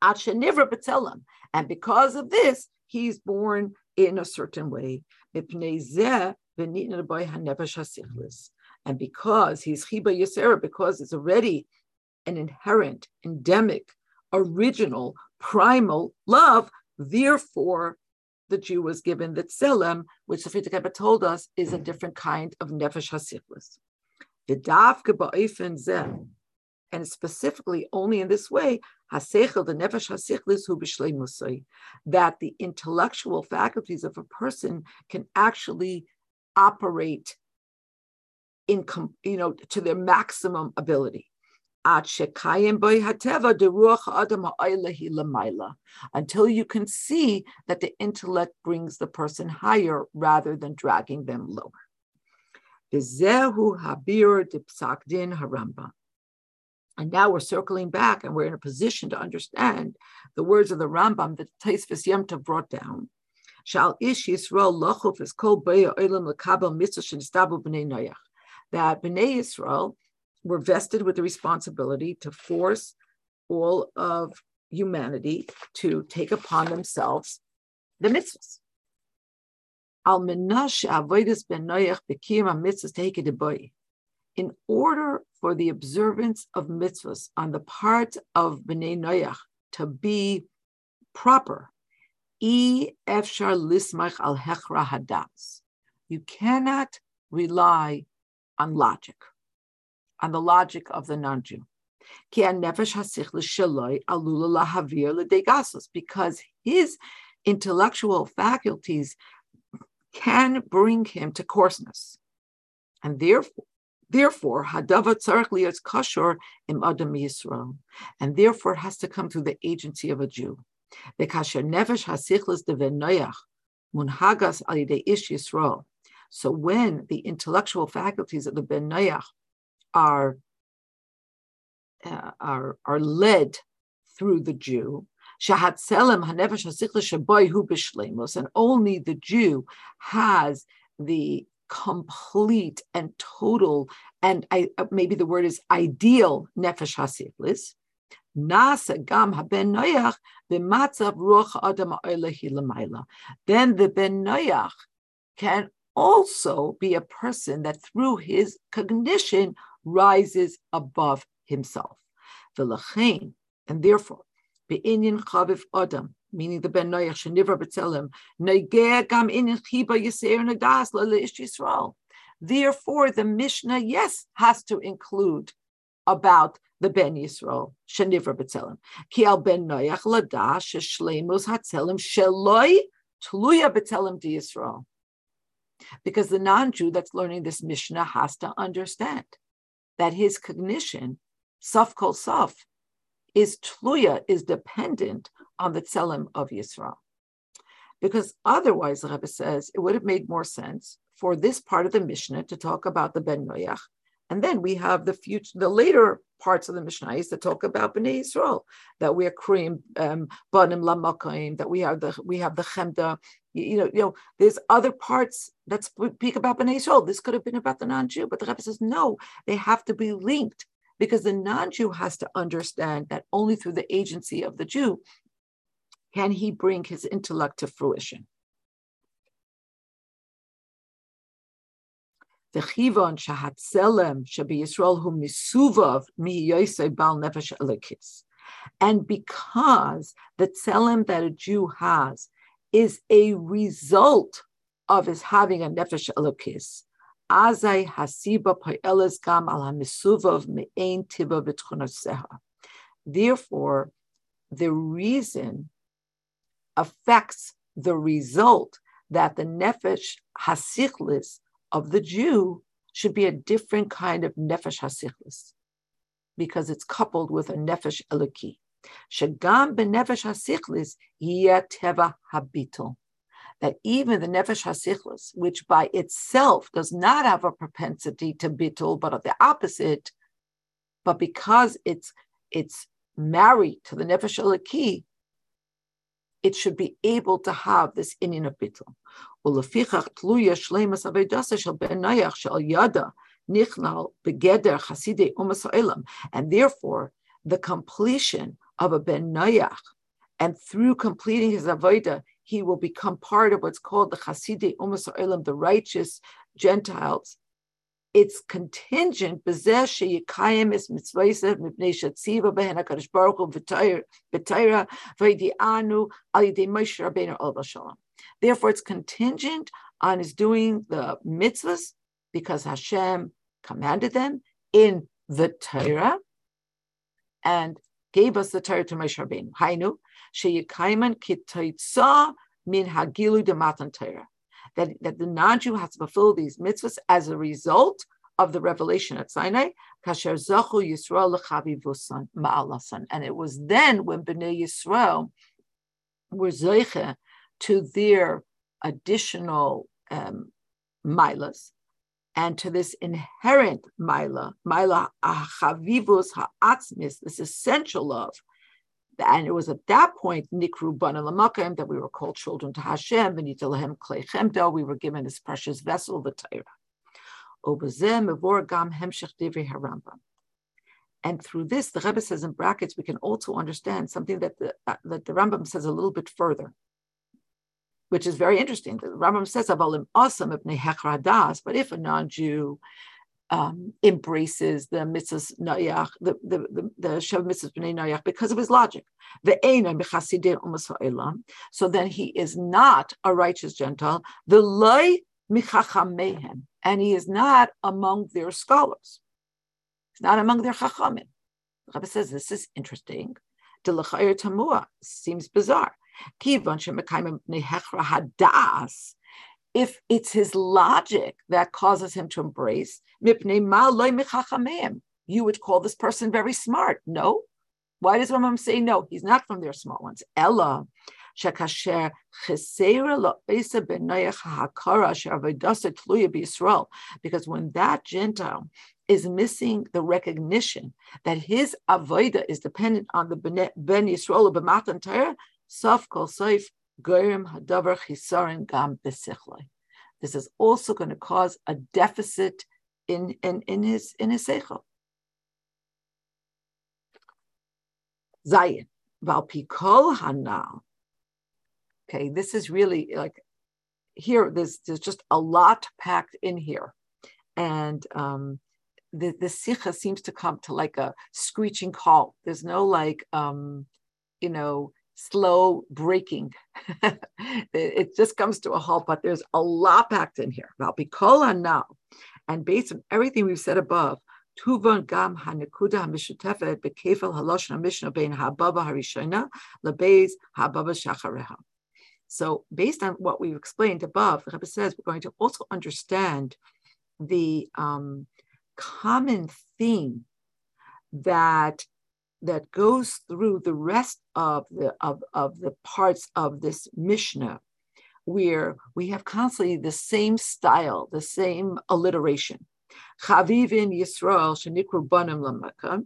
And because of this, he's born in a certain way. And because he's Chiba Yisera, because it's already an inherent, endemic, original, primal love, therefore the Jew was given the tzelem, which Frierdiker Rebbe told us is a different kind of nefesh hasichlis. And specifically only in this way, hasechel the nefesh hasichlis hu b'shleimusay, that the intellectual faculties of a person can actually operate in, you know, to their maximum ability until you can see that the intellect brings the person higher rather than dragging them lower. And now we're circling back and we're in a position to understand the words of the Rambam that Tosfos Yom Tov brought down. That b'nei Yisrael were vested with the responsibility to force all of humanity to take upon themselves the mitzvahs. In order for the observance of mitzvahs on the part of Bnei Noach to be proper, you cannot rely on logic on the logic of the non-Jew. Because his intellectual faculties can bring him to coarseness. And therefore, therefore, hadava tzarich is kashor im adam Yisrael, and therefore has to come through the agency of a Jew. Bekasher nefesh hasichlis de venoyach munhagas al ish Yisrael. So when the intellectual faculties of the ben Noach are uh, are are led through the Jew. And only the Jew has the complete and total, and I, uh, maybe the word is ideal nefesh hasichlis. Nasa gam haben noyach b'matzav ruach adam Then the ben noyach can also be a person that through his cognition rises above himself. The Lachain, and therefore, be'inyan chaviv adam, meaning the ben noyach shenivra b'tzelem, neigeh gam inyan chiba yiseir nadas le'ish Yisrael. Therefore, the Mishnah, yes, has to include about the Ben Yisrael, Shenivra B'Tzelem. Ki al Ben Noyach Lada Sheshleimus Hatzelem Sheloi Tluya B'Tzelem Di Yisrael. Because the non-Jew that's learning this Mishnah has to understand that his cognition, saf kol saf, is tluya, is dependent on the tselem of Yisrael. Because otherwise, the Rebbe says, it would have made more sense for this part of the Mishnah to talk about the Ben Noach, and then we have the future, the later parts of the Mishnah that talk about Bnei Yisrael, that we are Krim, um, Banim Lamakayim, that we have the we have the Chemda, you know, you know, there's other parts that speak about Bnei Yisrael. This could have been about the non-Jew, but the Rebbe says no, they have to be linked because the non-Jew has to understand that only through the agency of the Jew can he bring his intellect to fruition. The chivon shahatzelem shabi Yisrael hu misuvav mi bal nefesh elikis. And because the tzelem that a Jew has is a result of his having a nefesh elokis. Azai hasiba po'eles gam al hamisuvav me'ein tiba b'tchunoseha. Therefore, the reason affects the result that the nefesh hasichlis of the Jew should be a different kind of nefesh hasichlis because it's coupled with a nefesh eloki. Shagam hasichlis habitul. That even the nefesh hasichlis, which by itself does not have a propensity to bitul, but of the opposite, but because it's it's married to the nefesh alaki, it should be able to have this inyan of bitul. Ulefichach tluya shleimas avedasa shel shel yada nichnal begeder chasidei umas And therefore, the completion of a ben noyach, and through completing his avodah, he will become part of what's called the Chasidei Umas Olam, the righteous Gentiles. It's contingent. Therefore, it's contingent on his doing the mitzvahs because Hashem commanded them in the Torah and gave us the Torah to Moshe Rabbeinu. Hainu, sheyikaiman kitoitza min hagilu de matan Torah. That, that the non-Jew has to fulfill these mitzvahs as a result of the revelation at Sinai, kasher zachu Yisrael lechavivusan ma'alasan. And it was then when Bnei Yisrael were zeiche to their additional um, milas, and to this inherent mila, mila chavivus ha'atzmis, this essential love. And it was at that point, nikru bana lamakim, that we were called children to Hashem, v'nitalahem klei chemdo, we were given this precious vessel, the Torah. And through this, the Rebbe says in brackets, we can also understand something that the, uh, that the Rambam says a little bit further which is very interesting. The Rambam says avalim awesome hadas, but if a non-Jew um, embraces the mitzvahs nayach, the the the, shav mitzvahs b'nei nayach because of his logic, the So then he is not a righteous Gentile. The loy michachamehem, and he is not among their scholars. He's not among their chachamim. The Rebbe says this is interesting. Seems bizarre. If it's his logic that causes him to embrace, you would call this person very smart. No. Why does Rambam say no? He's not from their smart ones. Ella. Because when that Gentile is missing the recognition that his avoida is dependent on the Ben Yisrael of Matan Torah, Sof kol soif goyim hadavar gam besichloi. This is also going to cause a deficit in, in, in his in his seichel. Zayin hanal. Okay, this is really like here. There's there's just a lot packed in here, and um, the the sikha seems to come to like a screeching call. There's no like um, you know slow breaking. *laughs* it just comes to a halt, but there's a lot packed in here Bikola now. And based on everything we've said above, gam hamishutefet bekefel hababa hababa shachareha. So, based on what we've explained above, the Rebbe says we're going to also understand the um, common theme that that goes through the rest of the of, of the parts of this Mishnah, where we have constantly the same style, the same alliteration. Chavivin Yisrael shenikru banim lamakam,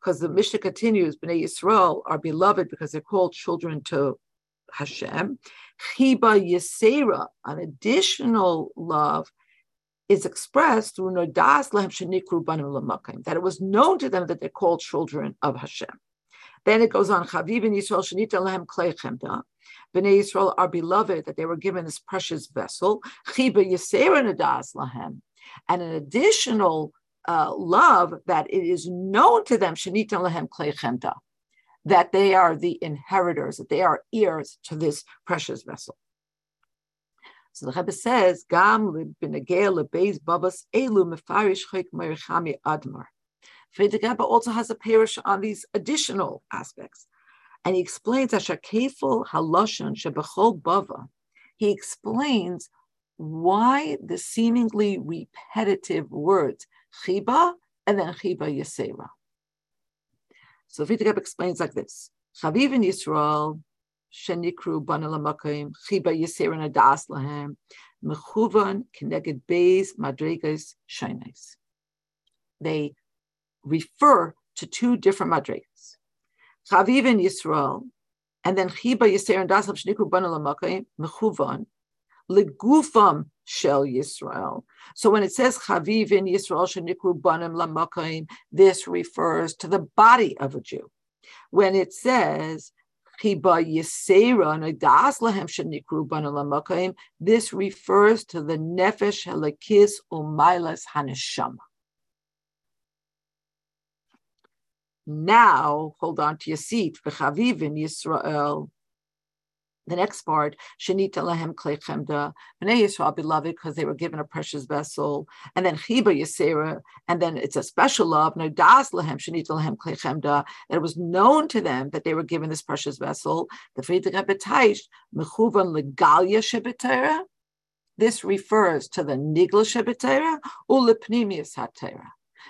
because the Mishnah continues, Bnei Yisrael are beloved because they're called children to Hashem. Chiba Yisera, an additional love is expressed through Nodas Lehem Shenikru Banim Lamakim, that it was known to them that they're called children of Hashem. Then it goes on, Chaviv in Yisrael Shenita Lehem Chemda. Bnei Yisrael are beloved that they were given this precious vessel. Chiba Yisera Nodas Lehem. And an additional uh, love that it is known to them, Shenita Lehem Chemda, that they are the inheritors, that they are heirs to this precious vessel. So the Rebbe says, Gam b'negel lebeis babas elu mefarish chayk merichami admar. Frierdiker Rebbe also has a perush on these additional aspects. And he explains that Shakeful Haloshan Shebechol Bava. He explains why the seemingly repetitive words Chiba and then Chiba Yesera. So the Rebbe explains like this: Chaviv in Yisrael, shenikru bana lamakim, chiba yiseren adas lahem, mechuvan keneged beis madrigas shainis. They refer to two different madrigas. Chaviv in Yisrael, and then chiba yiseren adas lahem shenikru bana lamakim, mechuvan legufam shel Yisrael. So when it says Chaviv in Yisrael shenikru banim lamakayim, this refers to the body of a Jew. When it says This refers to the nefesh halakis umailas haneshama. Now, hold on to your seat. V'chaviv in Yisrael the next part, Shanita Lahem Klei Chemda, Bnei Yisrael beloved because they were given a precious vessel, and then Chiba Yisera, and then it's a special love, No Das Lahem Shanita Lahem Klei Chemda, that it was known to them that they were given this precious vessel. The Frierdiker Rebbe Mechuvan Legalia Shebetera. This refers to the Nigla Shebetera or Lepnimius Hatera.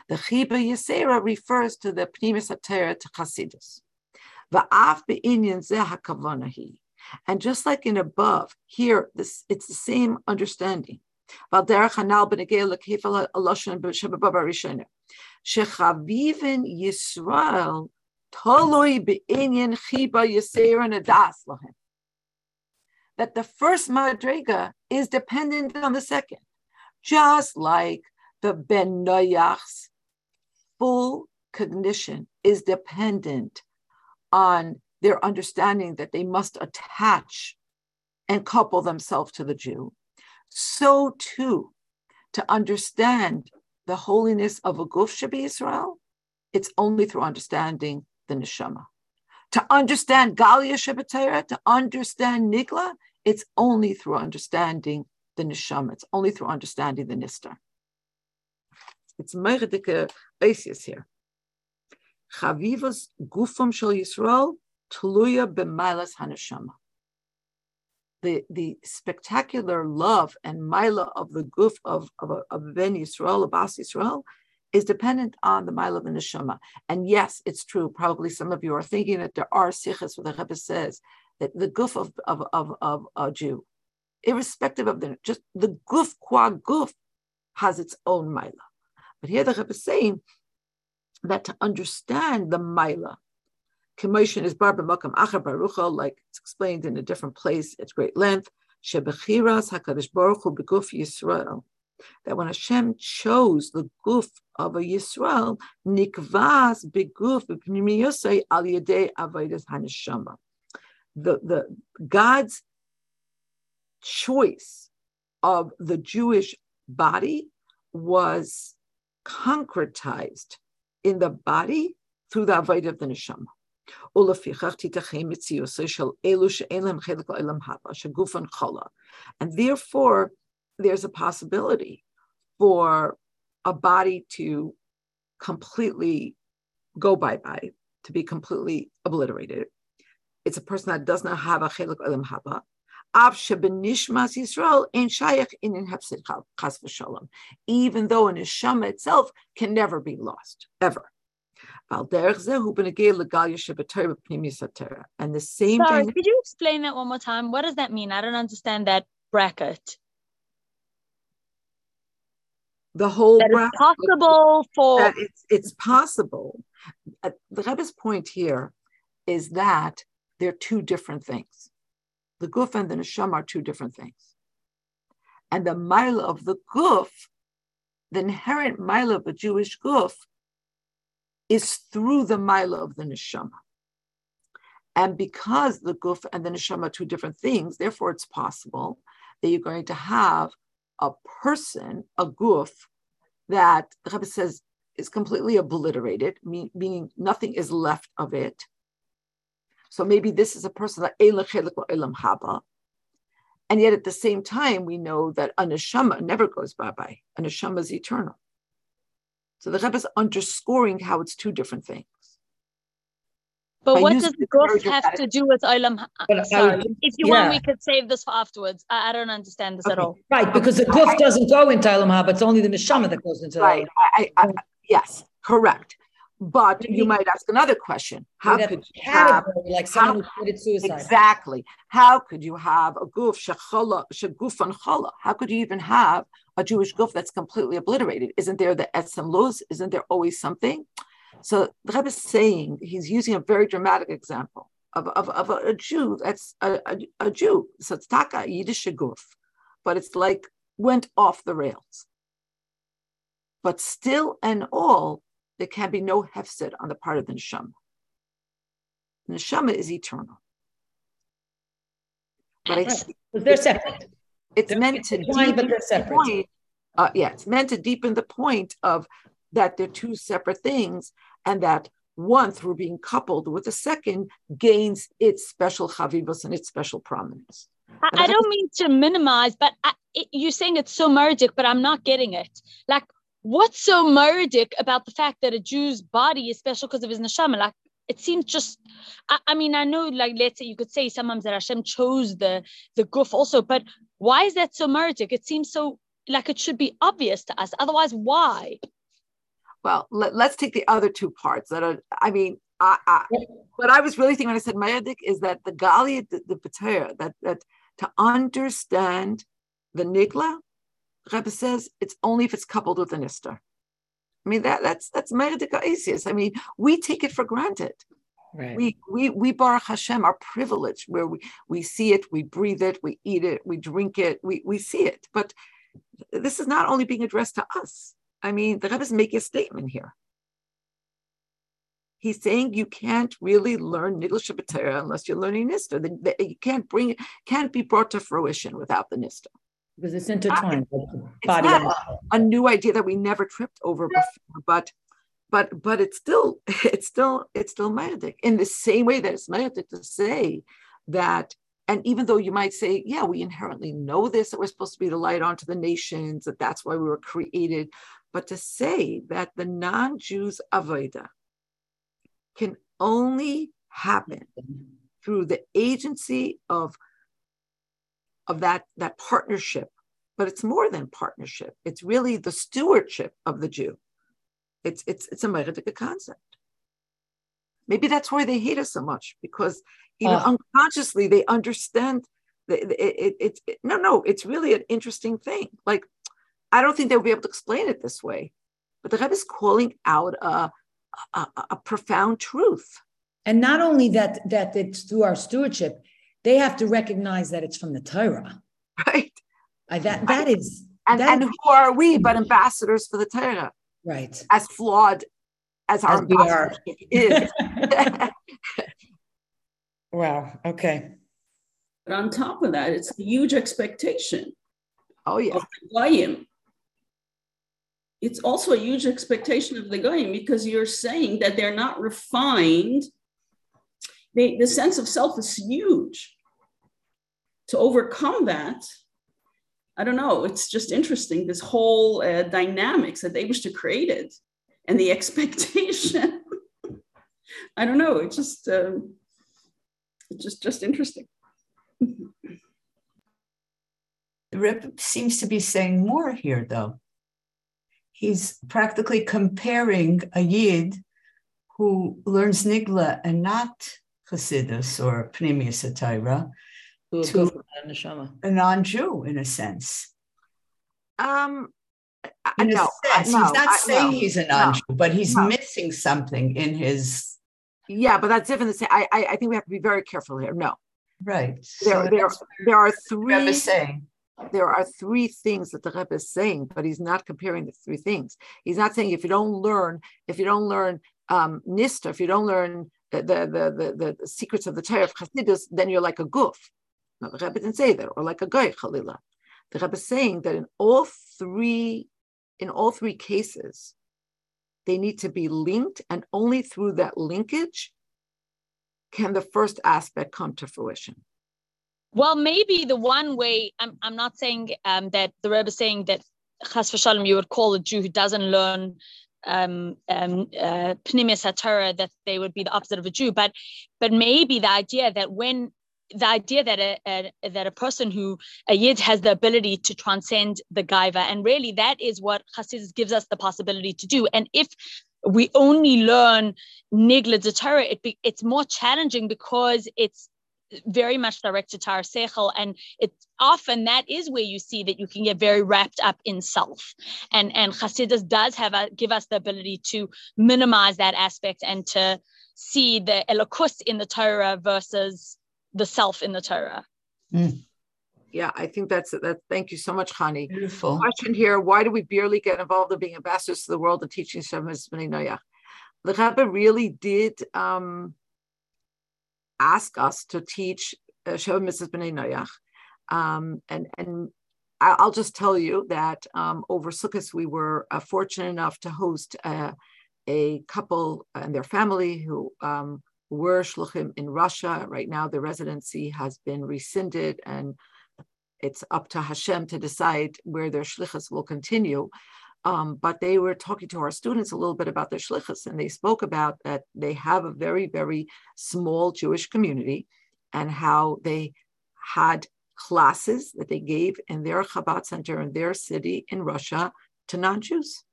The Chiba Yisera refers to the Pnimis Hatera to Chasidus. Va'af be'inyan zeh hakavonahi. And just like in above, here this it's the same understanding. That the first madrega is dependent on the second, just like the ben noyach's full cognition is dependent on their understanding that they must attach and couple themselves to the Jew, so too to understand the holiness of a guf shabi Israel, it's only through understanding the neshama. To understand Galia Shabbatera, to understand Nigla, it's only through understanding the neshama. It's only through understanding the nistar. It's meredike basis here. Chavivas gufam shel Yisrael Tluya b'mailas haneshama. The, the spectacular love and mila of the guf of, of, of Ben Yisrael, of Bas Yisrael, is dependent on the mila of the neshama. And yes, it's true. Probably some of you are thinking that there are sichos where the Rebbe says that the guf of, of, of, of a Jew, irrespective of the, just the guf qua guf has its own mila. But here the Rebbe is saying that to understand the mila Commotion is Barba Makam Acha Barucha, like it's explained in a different place at great length. Shebechiras Hakadosh Baruch Hu Beguf Yisrael. That when Hashem chose the guf of a Yisrael, nikvas beguf b'pnimiyosei al yedei avodas haneshama. The the God's choice of the Jewish body was concretized in the body through the avodah of the neshama. And therefore, there's a possibility for a body to completely go bye-bye, to be completely obliterated. It's a person that does not have a chelik olam haba. Even though a neshama itself can never be lost, ever. And the same Sorry, could you explain that one more time? What does that mean? I don't understand that bracket. The whole that bracket, possible for that it's, it's possible. Uh, the Rebbe's point here is that they're two different things. The guf and the neshama are two different things. And the mile of the guf, the inherent mile of a Jewish guf, is through the mila of the neshama. And because the guf and the neshama are two different things, therefore it's possible that you're going to have a person, a guf, that the Rebbe says is completely obliterated, mean, meaning nothing is left of it. So maybe this is a person that elam haba. And yet at the same time, we know that a neshama never goes bye-bye. A neshama is eternal. So the Rebbe is underscoring how it's two different things. But By what does the guf have to do with Olam? Ha- But I- Sorry, if you want, we could save this for afterwards. I, I don't understand this at all. Right, because the guf doesn't go into Olam Haba, it's only the neshama that goes into Right. Olam. I, I, I, yes, correct. But you might ask another question: How could you have like how- someone who committed suicide. exactly? How could you have a guf shechala shegufan chala? How could you even have a Jewish guf that's completely obliterated? Isn't there the etzem luz? Isn't there always something? So the Rebbe is saying he's using a very dramatic example of, of, of a, a Jew that's a, a, a Jew. So it's taka Yiddish guf, but it's like went off the rails. But still and all, there can be no hefset on the part of the neshama. The neshama is eternal. But I Right. they're separate. it's They're meant to intertwined, but deepen they're the point. Uh, yeah, it's meant to deepen the point of that they're two separate things, and that one, through being coupled with the second, gains its special chavivos and its special prominence. I, I don't mean to minimize, but I, it, you're saying it's so murdic, but I'm not getting it. Like, what's so murdic about the fact that a Jew's body is special because of his neshama? Like, it seems just. I, I mean, I know, like, let's say you could say sometimes that Hashem chose the the guf also, but why is that so murdic? It seems so like it should be obvious to us. Otherwise, why? Well, let, us take the other two parts that are, I mean, I, I, what I was really thinking when I said Mayadik is that the Gali, the, the Pater, that, that to understand the Nigla, Rebbe says it's only if it's coupled with an Istar. I mean, that that's that's Mayadik Isis. I mean, we take it for granted. Right. We we we Baruch Hashem are privileged where we we see it, we breathe it, we eat it, we drink it, we we see it. But this is not only being addressed to us. I mean, the Rebbe is making a statement here. He's saying you can't really learn Nigla Shabbatera unless you're learning Nista. The, the, you can't bring it, can't be brought to fruition without the Nista. Because it's intertwined. like the It's body not a, a new idea that we never tripped over before, but but but it's still *laughs* it's still it's still Mayadik in the same way that it's Mayadik to say that and even though you might say yeah we inherently know this that we're supposed to be the light onto the nations that that's why we were created but to say that the non-Jews avoda can only happen mm-hmm. through the agency of of that that partnership but it's more than partnership. It's really the stewardship of the jew. It's it's it's a Meredika concept. Maybe that's why they hate us so much because even Ah. unconsciously they understand that it, it, it, no no it's really an interesting thing. Like i don't think they'll be able to explain it this way but the Rebbe is calling out a, a- a profound truth. And not only that, that it's through our stewardship, they have to recognize that it's from the Torah. right I, that that is and that and who are we but ambassadors for the Torah right. as flawed as our As we are. is. *laughs* wow. Okay. But on top of that, it's a huge expectation oh yeah, of the Goyim. It's also a huge expectation of the Goyim because you're saying that they're not refined. They, the sense of self is huge. To overcome that, I don't know, it's just interesting, this whole uh, dynamics that they wish to create it and the *laughs* expectation. I don't know, it's just, um, it's just, just interesting. The Rebbe seems to be saying more here, though. He's practically comparing a Yid who learns Nigla and not Chassidus or Pnimius HaTorah, To, To- go from that neshama. a non-Jew in a sense. um, I, In a no, I- sense, no, he's not I- saying no, he's a non-Jew, but he's no. missing something in his Yeah, but that's different. To say, I, I I think we have to be very careful here. No, right. there So there there are what the Rebbe three is saying. there are three things that the Rebbe is saying, but he's not comparing the three things. He's not saying if you don't learn, if you don't learn um, Nista, if you don't learn the the the, the, secrets of the Torah of Chassidus, then you're like a goof. No, the Rebbe didn't say that, or like a goy, Chalila. The Rebbe is saying that in all three, in all three cases, they need to be linked, and only through that linkage can the first aspect come to fruition. Well, maybe the one way I'm, I'm not saying um, that the Rebbe is saying that Chas v'shalom you would call a Jew who doesn't learn um, um, uh, that they would be the opposite of a Jew, but but maybe the idea that when the idea that a, a that a person who a yid has the ability to transcend the gaiva, and really that is what Hasidus gives us the possibility to do. And if we only learn nigla Torah, it be, it's more challenging because it's very much directed to our seichel, and it's often that is where you see that you can get very wrapped up in self, and and Hasidus does have a, give us the ability to minimize that aspect and to see the elokus in the Torah versus the self in the Torah. Mm. Yeah, I think that's that. Thank you so much, Chani. Beautiful. Question here: Why do we barely get involved in being ambassadors to the world and teaching Shemas B'nai Noyach? The Rebbe really did um, ask us to teach uh, Mitzvahs B'nai Noyach, um, and and I'll just tell you that um, over Sukkot we were uh, fortunate enough to host uh, a couple and their family who um, were shluchim in Russia. Right now, the residency has been rescinded and it's up to Hashem to decide where their shlichus will continue. Um, but they were talking to our students a little bit about their shlichus, and they spoke about that they have a very, very small Jewish community and how they had classes that they gave in their Chabad center in their city in Russia to non-Jews.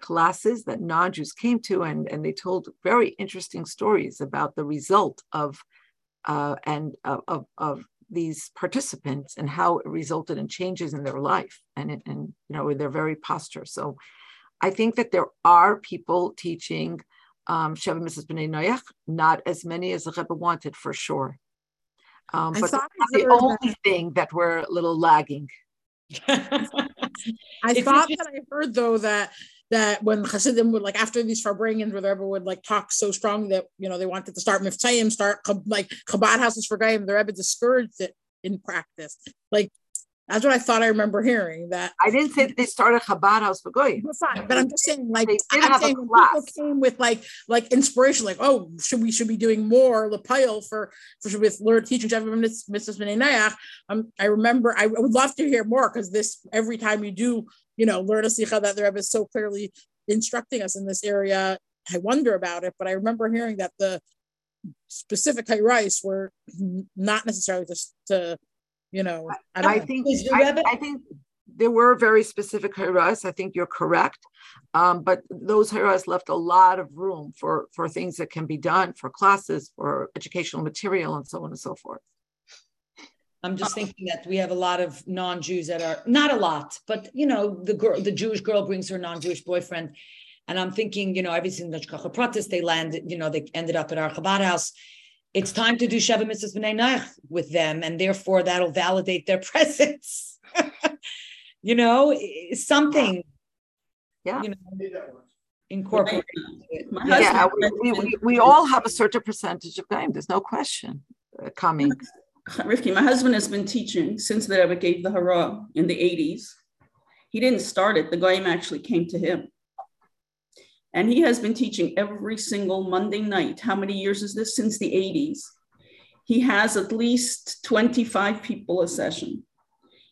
Classes that non-Jews came to, and, and they told very interesting stories about the result of uh, and uh, of, of these participants and how it resulted in changes in their life and, and you know, their very posture. So I think that there are people teaching um, Sheva Mitzvahs B'nai Noyach, not as many as the Rebbe wanted for sure. Um, but that's the only that. thing that we're a little lagging. *laughs* I thought that I heard though that that when Hasidim would like after these Farbrengens where the Rebbe would like talk so strong that you know they wanted to start Miftayim, start like Chabad houses for Goyim, the Rebbe discouraged it in practice. Like that's what I thought I remember hearing. That I didn't say that they started Chabad House for Goyim. But I'm just saying, like, I'm saying people came with like like inspiration, like, oh, should we should be doing more Lapile for for with Lord teaching Mitzvahs B'nai Um, I remember I would love to hear more because this every time you do you know, learn a sikha that the Rebbe is so clearly instructing us in this area. I wonder about it, but I remember hearing that the specific rice were *clears throat* not necessarily just to, you know, I, I think I, I, think there were very specific hayras. I think you're correct, um, but those hayras left a lot of room for for things that can be done for classes, for educational material, and so on and so forth. I'm just thinking that we have a lot of non-Jews that are not a lot, but you know, the girl, the Jewish girl brings her non-Jewish boyfriend, and I'm thinking, you know, everything the Shkacha protest, they landed, you know, they ended up at our Chabad house. It's time to do Sheva Mitzvahs B'nai Noach with them, and therefore that'll validate their *laughs* presence. *laughs* you know, something. Yeah. You know, incorporate. Yeah, we, we, we, all have a certain percentage of game. There's no question uh, coming. *laughs* Rifki, my husband has been teaching since the Rebbe gave the Hara in the 80s. He didn't start it, the Goyim actually came to him. And he has been teaching every single Monday night. How many years is this? Since the 80s. He has at least 25 people a session.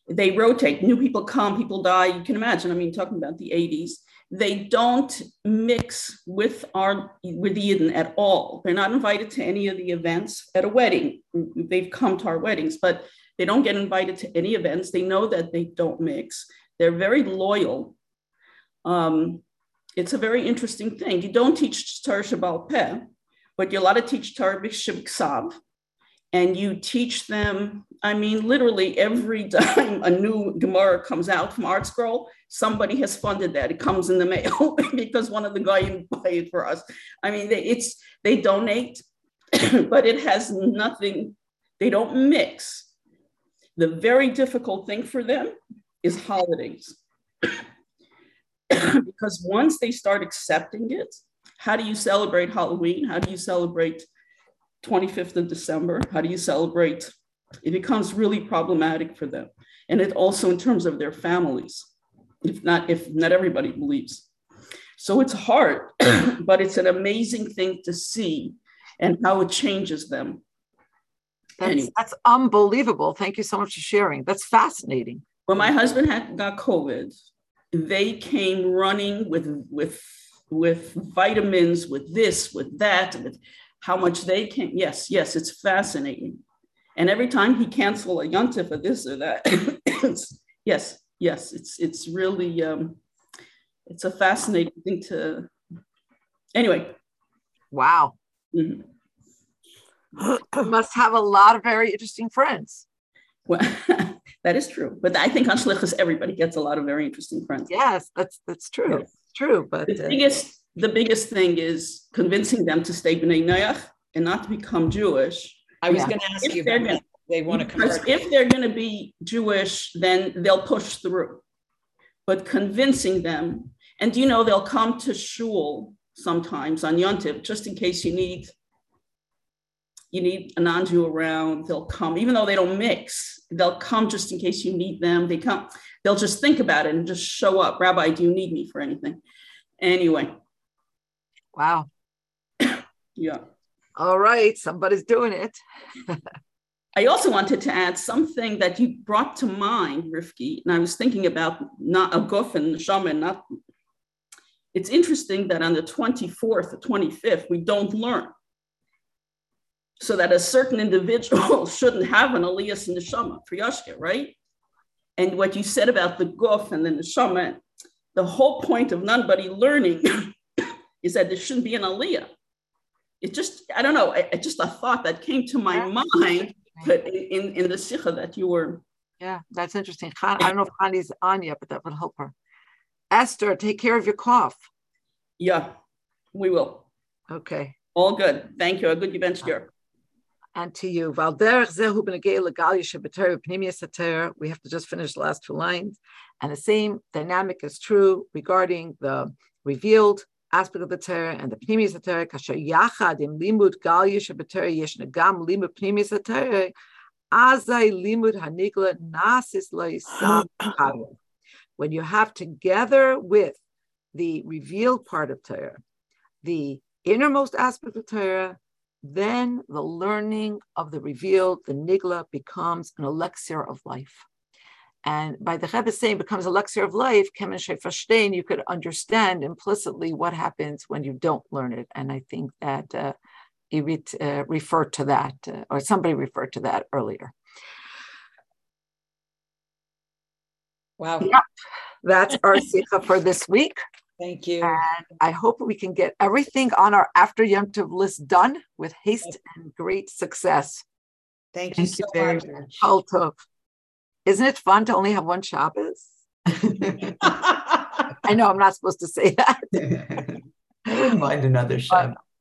They rotate, new people come, people die. You can imagine, I mean, talking about the 80s they don't mix with our with Yidden at all. They're not invited to any of the events at a wedding. They've come to our weddings, but they don't get invited to any events. They know that they don't mix. They're very loyal. Um, it's a very interesting thing. You don't teach Torah SheBaal Peh, but you're allowed to teach Torah B'Shib and you teach them. I mean, literally every *laughs* time a new Gemara comes out from ArtScroll, somebody has funded that. It comes in the mail *laughs* because one of the guys buy it for us. I mean, they, it's they donate, *clears throat* but it has nothing. They don't mix. The very difficult thing for them is holidays. *clears throat* because once they start accepting it, how do you celebrate Halloween? How do you celebrate 25th of December? How do you celebrate? It becomes really problematic for them. And it also in terms of their families, if not, if not everybody believes. So it's hard, *clears throat* but it's an amazing thing to see and how it changes them. That's, anyway. that's unbelievable. Thank you so much for sharing. That's fascinating. When my husband had got COVID, they came running with with with vitamins, with this, with that, with how much they can. Yes, yes, it's fascinating. And every time he cancel a yontif for this or that, *coughs* yes, yes, it's it's really um, it's a fascinating thing to. Anyway. Wow. Mm-hmm. must have a lot of very interesting friends. Well, *laughs* that is true. But I think on Shlichus, everybody gets a lot of very interesting friends. Yes, that's that's true. Yes. True. But the uh, biggest the biggest thing is convincing them to stay B'nai Noach and not to become Jewish. I was yeah. going to ask if you they're gonna, they want to convert. If they're going to be Jewish, then they'll push through. But convincing them, and you know, they'll come to shul sometimes on Yontiv, just in case you need you need a non-Jew around, they'll come, even though they don't mix, they'll come just in case you need them. They come, they'll just think about it and just show up. Rabbi, do you need me for anything? Anyway. Wow. yeah. All right, somebody's doing it. I also wanted to add something that you brought to mind, Rifki, and I was thinking about not a guf and the shaman, not. It's interesting that on the 24th or 25th, we don't learn so that a certain individual *laughs* shouldn't have an aliyas neshama for yashka, right? And what you said about the guf and the neshama, the whole point of nobody learning *laughs* is that there shouldn't be an aliyah. It just, I don't know, I, I just a thought that came to my mind but in, in the sikha that you were. Yeah, that's interesting. I don't know if Chani's on yet, but that would help her. Esther, take care of your cough. Yeah, we will. Okay. All good. Thank you. A good event here and to you. We have to just finish the last two lines. And the same dynamic is true regarding the revealed aspect of the Torah and the Pnimius Torah. Kasher yachad im limud gal yeshabetera yesh negam limud Pnimius Torah. Azai limud hanigla nasis *clears throat* When you have together with the revealed part of Torah, the innermost aspect of Torah, then the learning of the revealed, the nigla, becomes an elixir of life. And by the Rebbe saying becomes a elixir of life, Kemen Verstehen, you could understand implicitly what happens when you don't learn it. And I think that uh, Irit uh, referred to that, uh, or somebody referred to that earlier. Wow. Yep. That's our sikha for this week. Thank you. And I hope we can get everything on our after Yom Tov list done with haste and great success. Thank, Thank you so very much. Tov. Isn't it fun to only have one Shabbos? *laughs* I know I'm not supposed to say that. *laughs* I wouldn't mind another Shabbos.